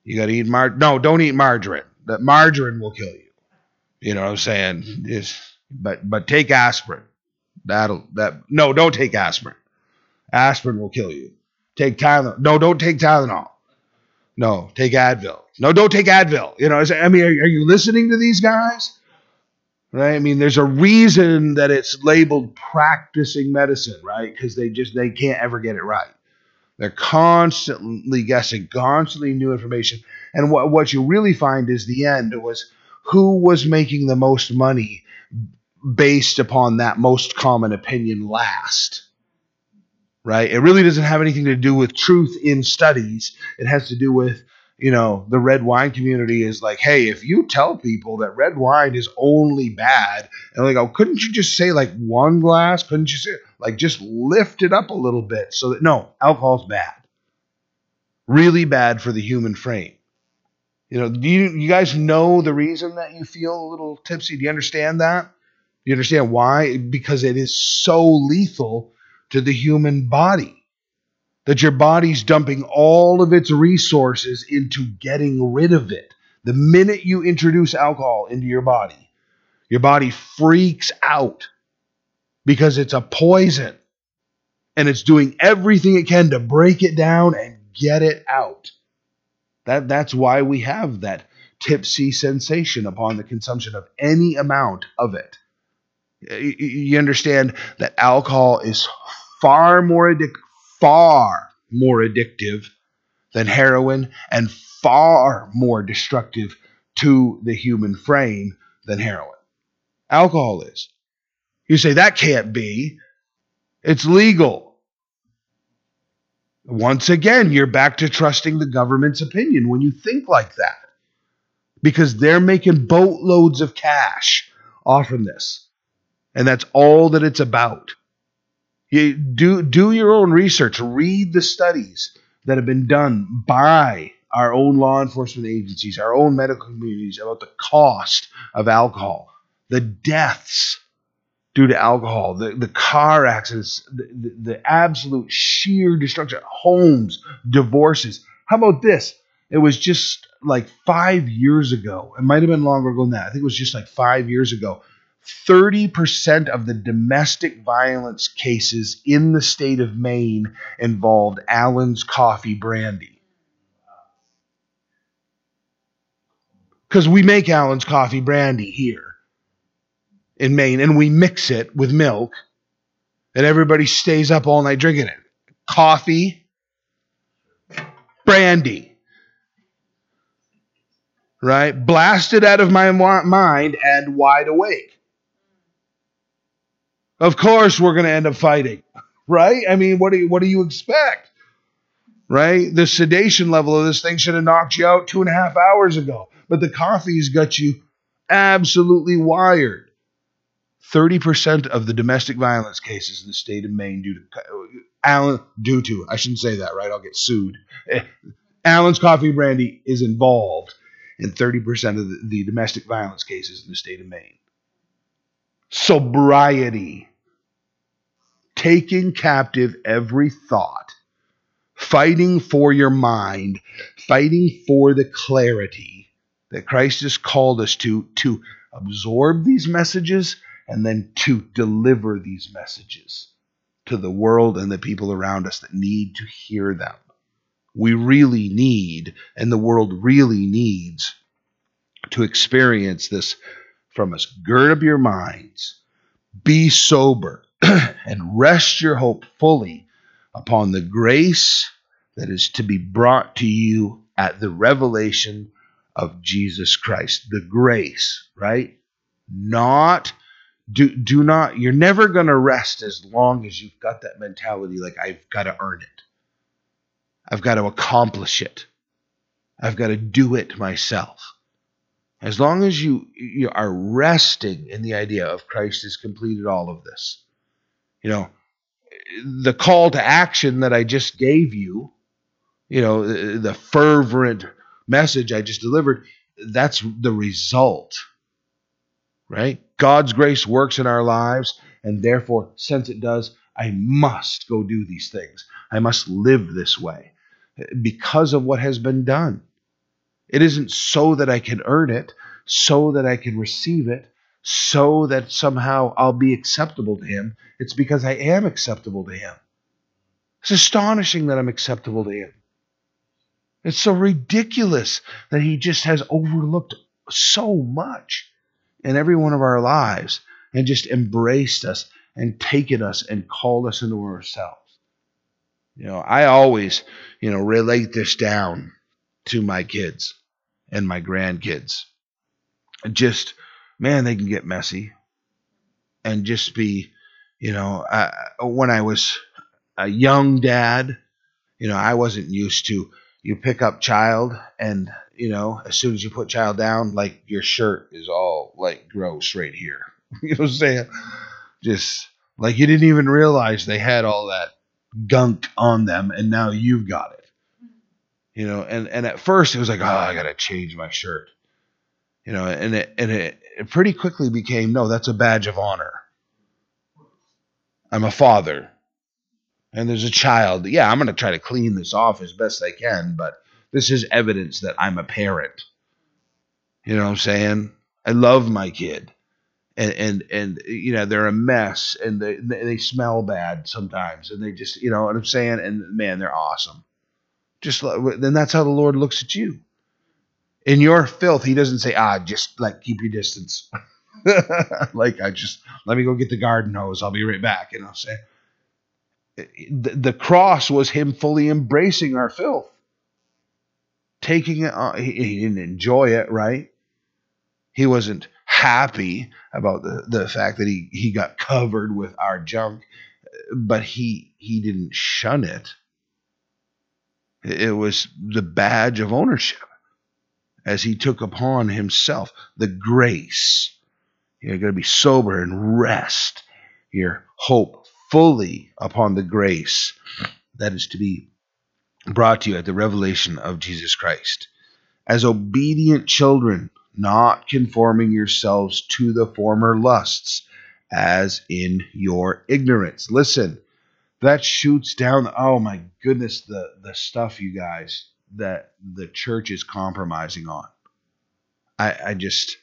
You got to eat mar. No, don't eat margarine. That margarine will kill you. You know what I'm saying? Is but but take aspirin. That'll that no, don't take aspirin. Aspirin will kill you. Take Tylenol. No, don't take Tylenol. No, take Advil. No, don't take Advil. You know, I mean, are, are you listening to these guys? right? I mean, there's a reason that it's labeled practicing medicine, right? Because they just they can't ever get it right. They're constantly guessing, constantly new information, and what what you really find is the end was who was making the most money based upon that most common opinion last. Right? It really doesn't have anything to do with truth in studies. It has to do with you know, the red wine community is like, hey, if you tell people that red wine is only bad, and they go, couldn't you just say like one glass? Couldn't you say like just lift it up a little bit so that no, alcohol's bad. Really bad for the human frame. You know, do you, you guys know the reason that you feel a little tipsy? Do you understand that? Do you understand why? Because it is so lethal to the human body that your body's dumping all of its resources into getting rid of it. The minute you introduce alcohol into your body, your body freaks out because it's a poison and it's doing everything it can to break it down and get it out. That, that's why we have that tipsy sensation upon the consumption of any amount of it. You understand that alcohol is far more addictive far more addictive than heroin and far more destructive to the human frame than heroin. Alcohol is. You say that can't be. It's legal. Once again, you're back to trusting the government's opinion when you think like that. Because they're making boatloads of cash off of this. And that's all that it's about. You do do your own research. Read the studies that have been done by our own law enforcement agencies, our own medical communities about the cost of alcohol, the deaths due to alcohol, the, the car accidents, the, the, the absolute sheer destruction, homes, divorces. How about this? It was just like five years ago, it might have been longer ago than that. I think it was just like five years ago. 30% of the domestic violence cases in the state of Maine involved Allen's coffee brandy. Because we make Allen's coffee brandy here in Maine and we mix it with milk and everybody stays up all night drinking it. Coffee, brandy right? Blasted out of my mind and wide awake. Of course, we're going to end up fighting, right? I mean, what do you, what do you expect, right? The sedation level of this thing should have knocked you out two and a half hours ago, but the coffee's got you absolutely wired. 30% of the domestic violence cases in the state of Maine due to Allen due to I shouldn't say that right I'll get sued. Eh, Allen's coffee brandy is involved in 30% of the, the domestic violence cases in the state of Maine. Sobriety, taking captive every thought, fighting for your mind, fighting for the clarity that Christ has called us to, to absorb these messages and then to deliver these messages to the world and the people around us that need to hear them. We really need and the world really needs to experience this from us. Gird up your minds, be sober, and rest your hope fully upon the grace that is to be brought to you at the revelation of Jesus Christ. The grace, right? Not do do not you're never going to rest as long as you've got that mentality like I've got to earn it. I've got to accomplish it. I've got to do it myself. As long as you, you are resting in the idea of Christ has completed all of this, you know, the call to action that I just gave you, you know, the, the fervent message I just delivered, that's the result, right? God's grace works in our lives, and therefore, since it does, I must go do these things. I must live this way because of what has been done. It isn't so that I can earn it, so that I can receive it, so that somehow I'll be acceptable to Him. It's because I am acceptable to Him. It's astonishing that I'm acceptable to Him. It's so ridiculous that He just has overlooked so much in every one of our lives and just embraced us and taken us and called us into ourselves. You know, I always, you know, relate this down to my kids and my grandkids. Just, man, they can get messy and just be, you know, I, when I was a young dad, you know, I wasn't used to you pick up child and, you know, as soon as you put child down, like your shirt is all like gross right here. you know what I'm saying? Just like you didn't even realize they had all that gunk on them and now you've got it you know and and at first it was like oh i gotta change my shirt. You know and it and it, it pretty quickly became no that's a badge of honor. I'm a father. And there's a child. Yeah i'm gonna try to clean this off as best i can but this is evidence that i'm a parent. You know what i'm saying? I love my kid. And and and you know they're a mess and they they smell bad sometimes and they just you know what I'm saying? And man they're awesome. Just then that's how the Lord looks at you. In your filth, He doesn't say ah just like keep your distance. like I just let me go get the garden hose. I'll be right back. You know, say the, the cross was Him fully embracing our filth, taking it. On, he, he didn't enjoy it, right? He wasn't happy about the, the fact that he, he got covered with our junk, but he he didn't shun it. It was the badge of ownership as he took upon himself the grace. You're going to be sober and rest your hope fully upon the grace that is to be brought to you at the revelation of Jesus Christ. As obedient children, not conforming yourselves to the former lusts, as in your ignorance. Listen, that shoots down. Oh my goodness, the the stuff you guys that the church is compromising on. I, I just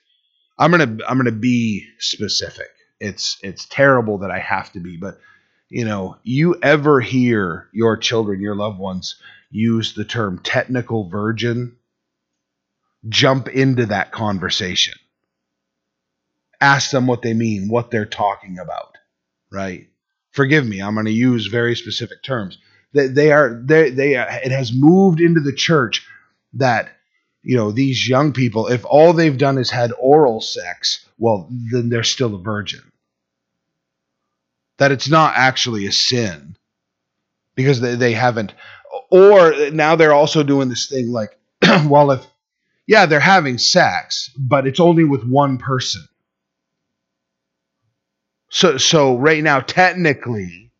I'm gonna I'm gonna be specific. It's it's terrible that I have to be, but you know, you ever hear your children, your loved ones use the term technical virgin, jump into that conversation. Ask them what they mean, what they're talking about, right? Forgive me, I'm going to use very specific terms. They, they are they they it has moved into the church that you know these young people if all they've done is had oral sex, well then they're still a virgin. That it's not actually a sin because they, they haven't or now they're also doing this thing like well if yeah they're having sex but it's only with one person so so right now technically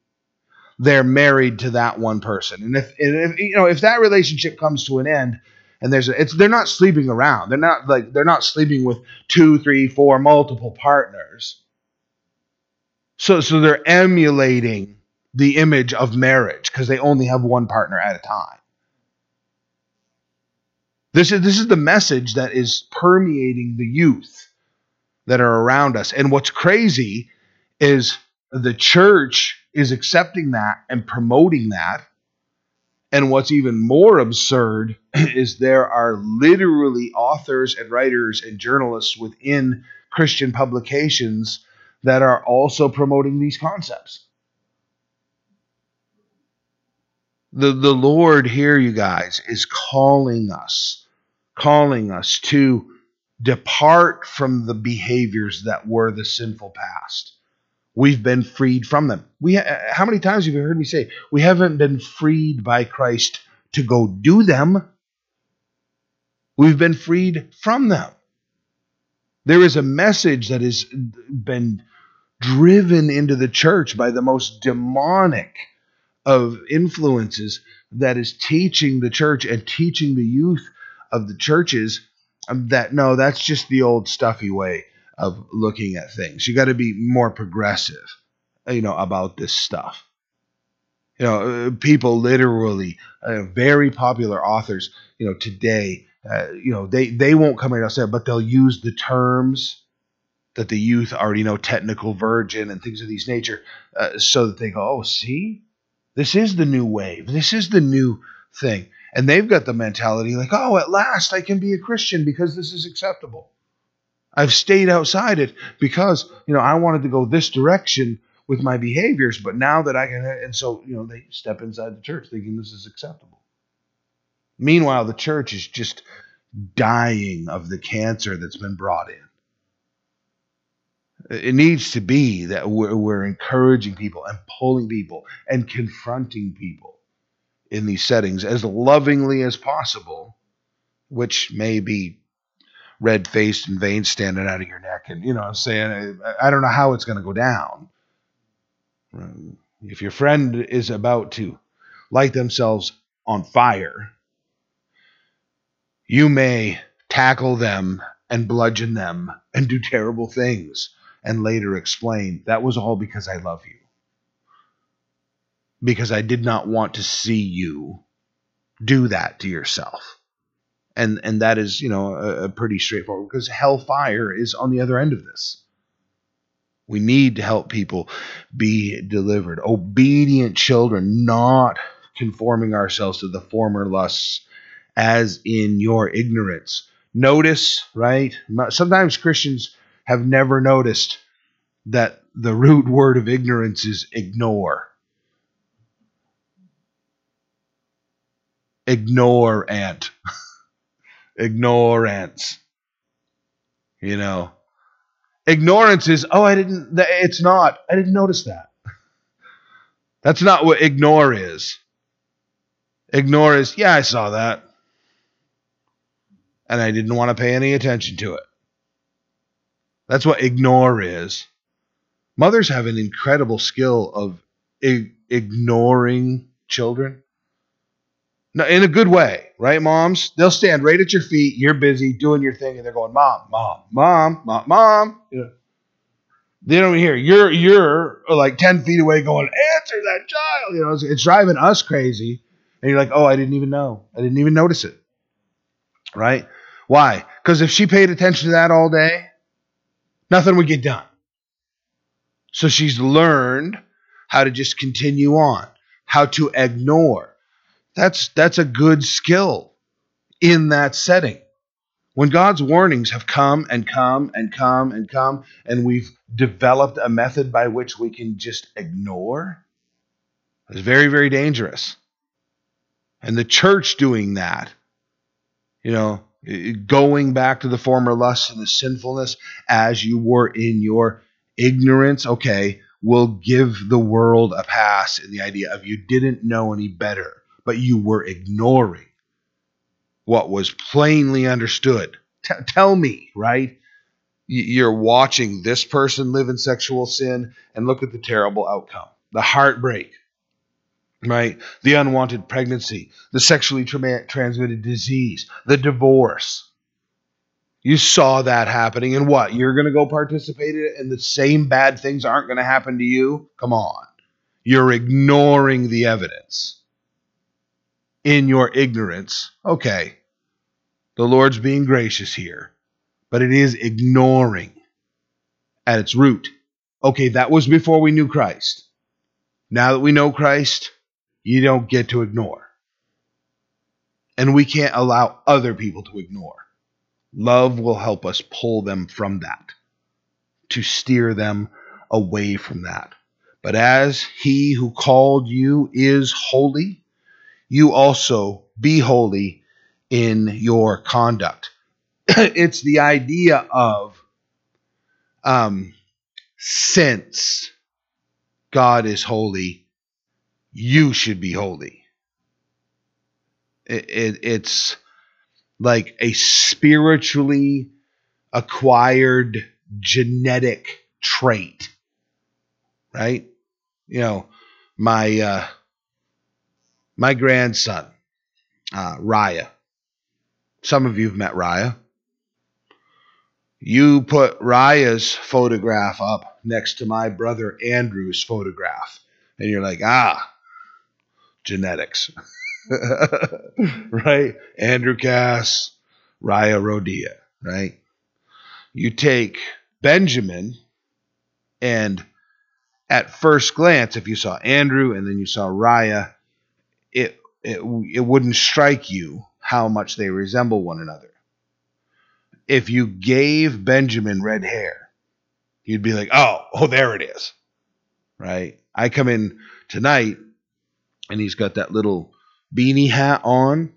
they're married to that one person and if, and if you know if that relationship comes to an end and there's a, it's they're not sleeping around they're not like they're not sleeping with two three four multiple partners so so they're emulating the image of marriage because they only have one partner at a time. This is this is the message that is permeating the youth that are around us. And what's crazy is the church is accepting that and promoting that. And what's even more absurd is there are literally authors and writers and journalists within Christian publications that are also promoting these concepts. The, the Lord here, you guys, is calling us, calling us to depart from the behaviors that were the sinful past. We've been freed from them. We how many times have you heard me say we haven't been freed by Christ to go do them? We've been freed from them. There is a message that has been driven into the church by the most demonic of influences that is teaching the church and teaching the youth of the churches um, that no, that's just the old stuffy way of looking at things. You got to be more progressive, you know, about this stuff. You know, uh, people literally, uh, very popular authors, you know, today, uh, you know, they they won't come out and say, but they'll use the terms that the youth already know, technical virgin and things of these nature, uh, so that they go, oh, see, this is the new wave. This is the new thing. And they've got the mentality like, oh, at last I can be a Christian because this is acceptable. I've stayed outside it because, you know, I wanted to go this direction with my behaviors, but now that I can, and so, you know, they step inside the church thinking this is acceptable. Meanwhile, the church is just dying of the cancer that's been brought in. It needs to be that we're, we're encouraging people and pulling people and confronting people in these settings as lovingly as possible, which may be red faced and veins standing out of your neck. And, you know, I'm saying, I, I don't know how it's going to go down. If your friend is about to light themselves on fire, you may tackle them and bludgeon them and do terrible things and later explain that was all because I love you. Because I did not want to see you do that to yourself. And and that is, you know, a, a pretty straightforward because hellfire is on the other end of this. We need to help people be delivered. Obedient children, not conforming ourselves to the former lusts as in your ignorance. Notice, right? Sometimes Christians have never noticed that the root word of ignorance is ignore. Ignore ant. Ignorance. You know. Ignorance is, oh, I didn't, it's not. I didn't notice that. That's not what ignore is. Ignore is, yeah, I saw that. And I didn't want to pay any attention to it. That's what ignore is. Mothers have an incredible skill of ig- ignoring children. No, in a good way, right, moms? They'll stand right at your feet. You're busy doing your thing, and they're going, "Mom, mom, mom, mom, mom." You know, they don't hear. You're you're like ten feet away, going, "Answer that child." You know, it's, it's driving us crazy And you're like, oh, I didn't even know. I didn't even notice it. Right? Why? Because if she paid attention to that all day, nothing would get done. So she's learned how to just continue on, how to ignore. That's that's a good skill in that setting. When God's warnings have come and come and come and come, and we've developed a method by which we can just ignore, it's very, very dangerous. And the church doing that, you know, going back to the former lusts and the sinfulness as you were in your ignorance, okay, will give the world a pass in the idea of you didn't know any better, but you were ignoring what was plainly understood. T- tell me, right? You're watching this person live in sexual sin and look at the terrible outcome, the heartbreak, right? The unwanted pregnancy, the sexually tra- transmitted disease, the divorce. You saw that happening, and what? You're going to go participate in it, and the same bad things aren't going to happen to you? Come on. You're ignoring the evidence in your ignorance. Okay, the Lord's being gracious here, but it is ignoring at its root. Okay, that was before we knew Christ. Now that we know Christ, you don't get to ignore. And we can't allow other people to ignore. Love will help us pull them from that, to steer them away from that. But as he who called you is holy, you also be holy in your conduct. it's the idea of um, since God is holy, you should be holy. It, it, it's like a spiritually acquired genetic trait, right? You know, my uh, my grandson, uh, Raya. Some of you have met Raya. You put Raya's photograph up next to my brother Andrew's photograph, and you're like, ah, genetics. right? Andrew Cass, Raya Rodia, right? You take Benjamin, and at first glance, if you saw Andrew and then you saw Raya, it, it, it wouldn't strike you how much they resemble one another. If you gave Benjamin red hair, you'd be like, oh, oh, there it is. Right? I come in tonight and he's got that little beanie hat on.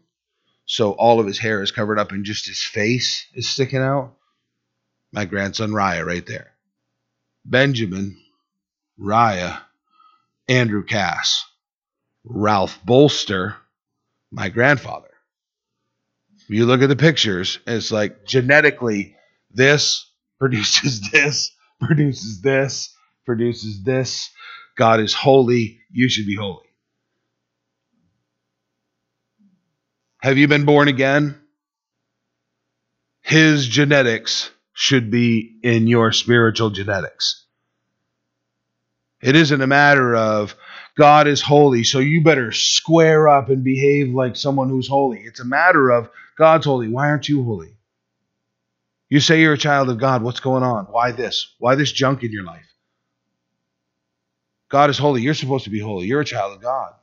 So all of his hair is covered up and just his face is sticking out. My grandson Raya right there. Benjamin, Raya, Andrew Cass, Ralph Bolster, my grandfather. You look at the pictures, it's like genetically, this produces this, produces this, produces this. God is holy. You should be holy. Have you been born again? His genetics should be in your spiritual genetics. It isn't a matter of God is holy, so you better square up and behave like someone who's holy. It's a matter of God's holy. Why aren't you holy? You say you're a child of God. What's going on? Why this? Why this junk in your life? God is holy. You're supposed to be holy. You're a child of God.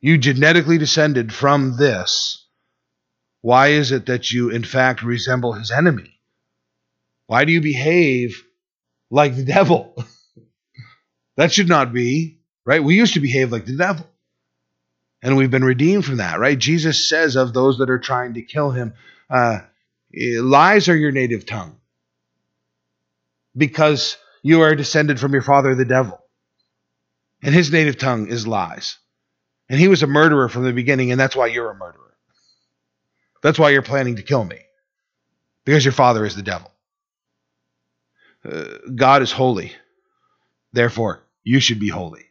You genetically descended from this. Why is it that you, in fact, resemble his enemy? Why do you behave like the devil? that should not be, right? We used to behave like the devil. And we've been redeemed from that, right? Jesus says of those that are trying to kill him, uh, lies are your native tongue because you are descended from your father, the devil. And his native tongue is lies. And he was a murderer from the beginning, and that's why you're a murderer. That's why you're planning to kill me, because your father is the devil. Uh, God is holy. Therefore, you should be holy.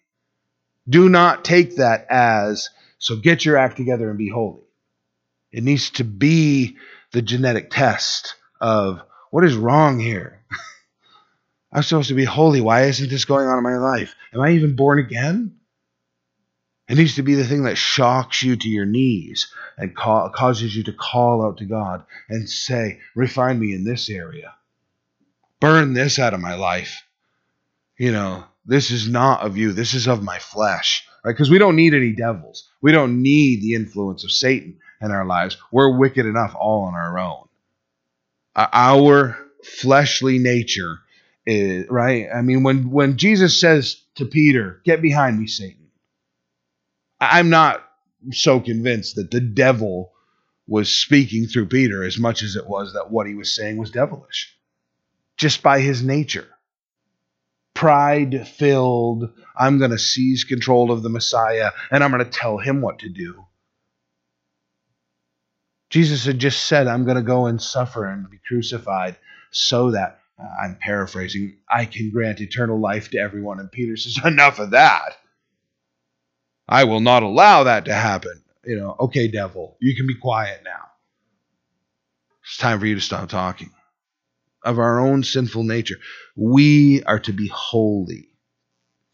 Do not take that as, so get your act together and be holy. It needs to be the genetic test of what is wrong here? I'm supposed to be holy. Why isn't this going on in my life? Am I even born again? It needs to be the thing that shocks you to your knees and ca- causes you to call out to God and say, Refine me in this area. Burn this out of my life. You know, this is not of you. This is of my flesh. Right? Because we don't need any devils. We don't need the influence of Satan in our lives. We're wicked enough all on our own. Uh, our fleshly nature is right. I mean, when when Jesus says to Peter, "Get behind me, Satan," I'm not so convinced that the devil was speaking through Peter as much as it was that what he was saying was devilish, just by his nature. Pride filled, I'm going to seize control of the Messiah and I'm going to tell him what to do. Jesus had just said, I'm going to go and suffer and be crucified so that, I'm paraphrasing, I can grant eternal life to everyone. And Peter says, Enough of that. I will not allow that to happen. You know, okay, devil, you can be quiet now. It's time for you to stop talking. Of our own sinful nature, we are to be holy,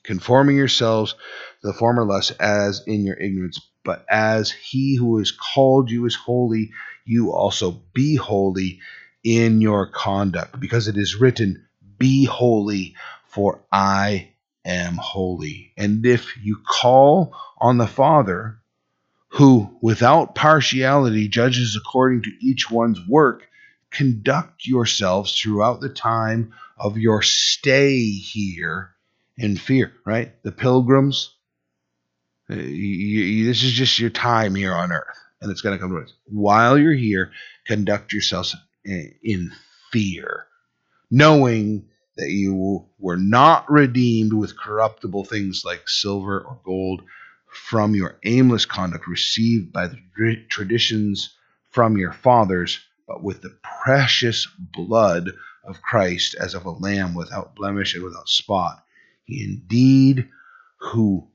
conforming yourselves to the former lust as in your ignorance. But as he who has called you is holy, you also be holy in your conduct, because it is written, Be holy, for I am holy. And if you call on the Father, who without partiality judges according to each one's work, conduct yourselves throughout the time of your stay here in fear, right? The pilgrims, uh, you, you, this is just your time here on earth, and it's going to come to us. While you're here, conduct yourselves in fear, knowing that you were not redeemed with corruptible things like silver or gold from your aimless conduct received by the traditions from your fathers, but with the precious blood of Christ as of a lamb without blemish and without spot. He indeed who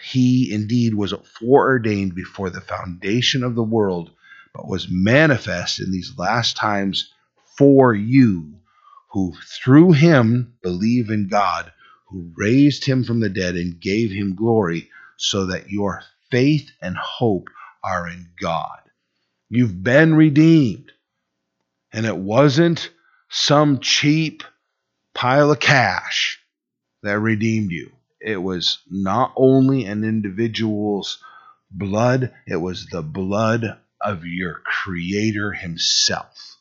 he indeed was foreordained before the foundation of the world, but was manifest in these last times for you who through him believe in God, who raised him from the dead and gave him glory, so that your faith and hope are in God. You've been redeemed. And it wasn't some cheap pile of cash that redeemed you. It was not only an individual's blood, it was the blood of your Creator Himself.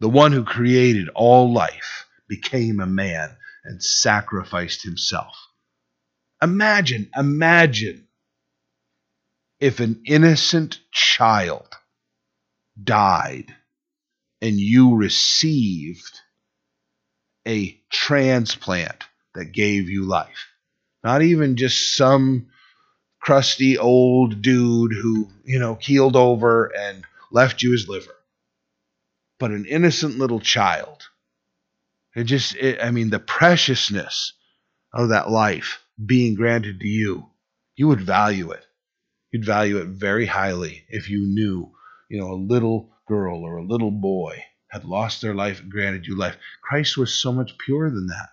The one who created all life became a man and sacrificed himself. Imagine, imagine if an innocent child died and you received a transplant that gave you life. Not even just some crusty old dude who, you know, keeled over and left you his liver but an innocent little child. It just, it, I mean, the preciousness of that life being granted to you, you would value it. You'd value it very highly if you knew, you know, a little girl or a little boy had lost their life and granted you life. Christ was so much purer than that.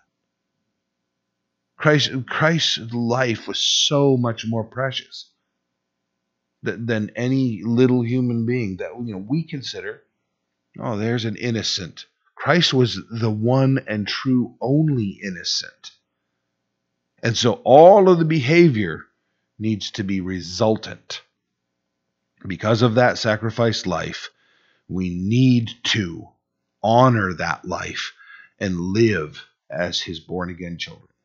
Christ, Christ's life was so much more precious than, than any little human being that you know we consider Oh, there's an innocent. Christ was the one and true only innocent. And so all of the behavior needs to be resultant. Because of that sacrificed life, we need to honor that life and live as his born again children.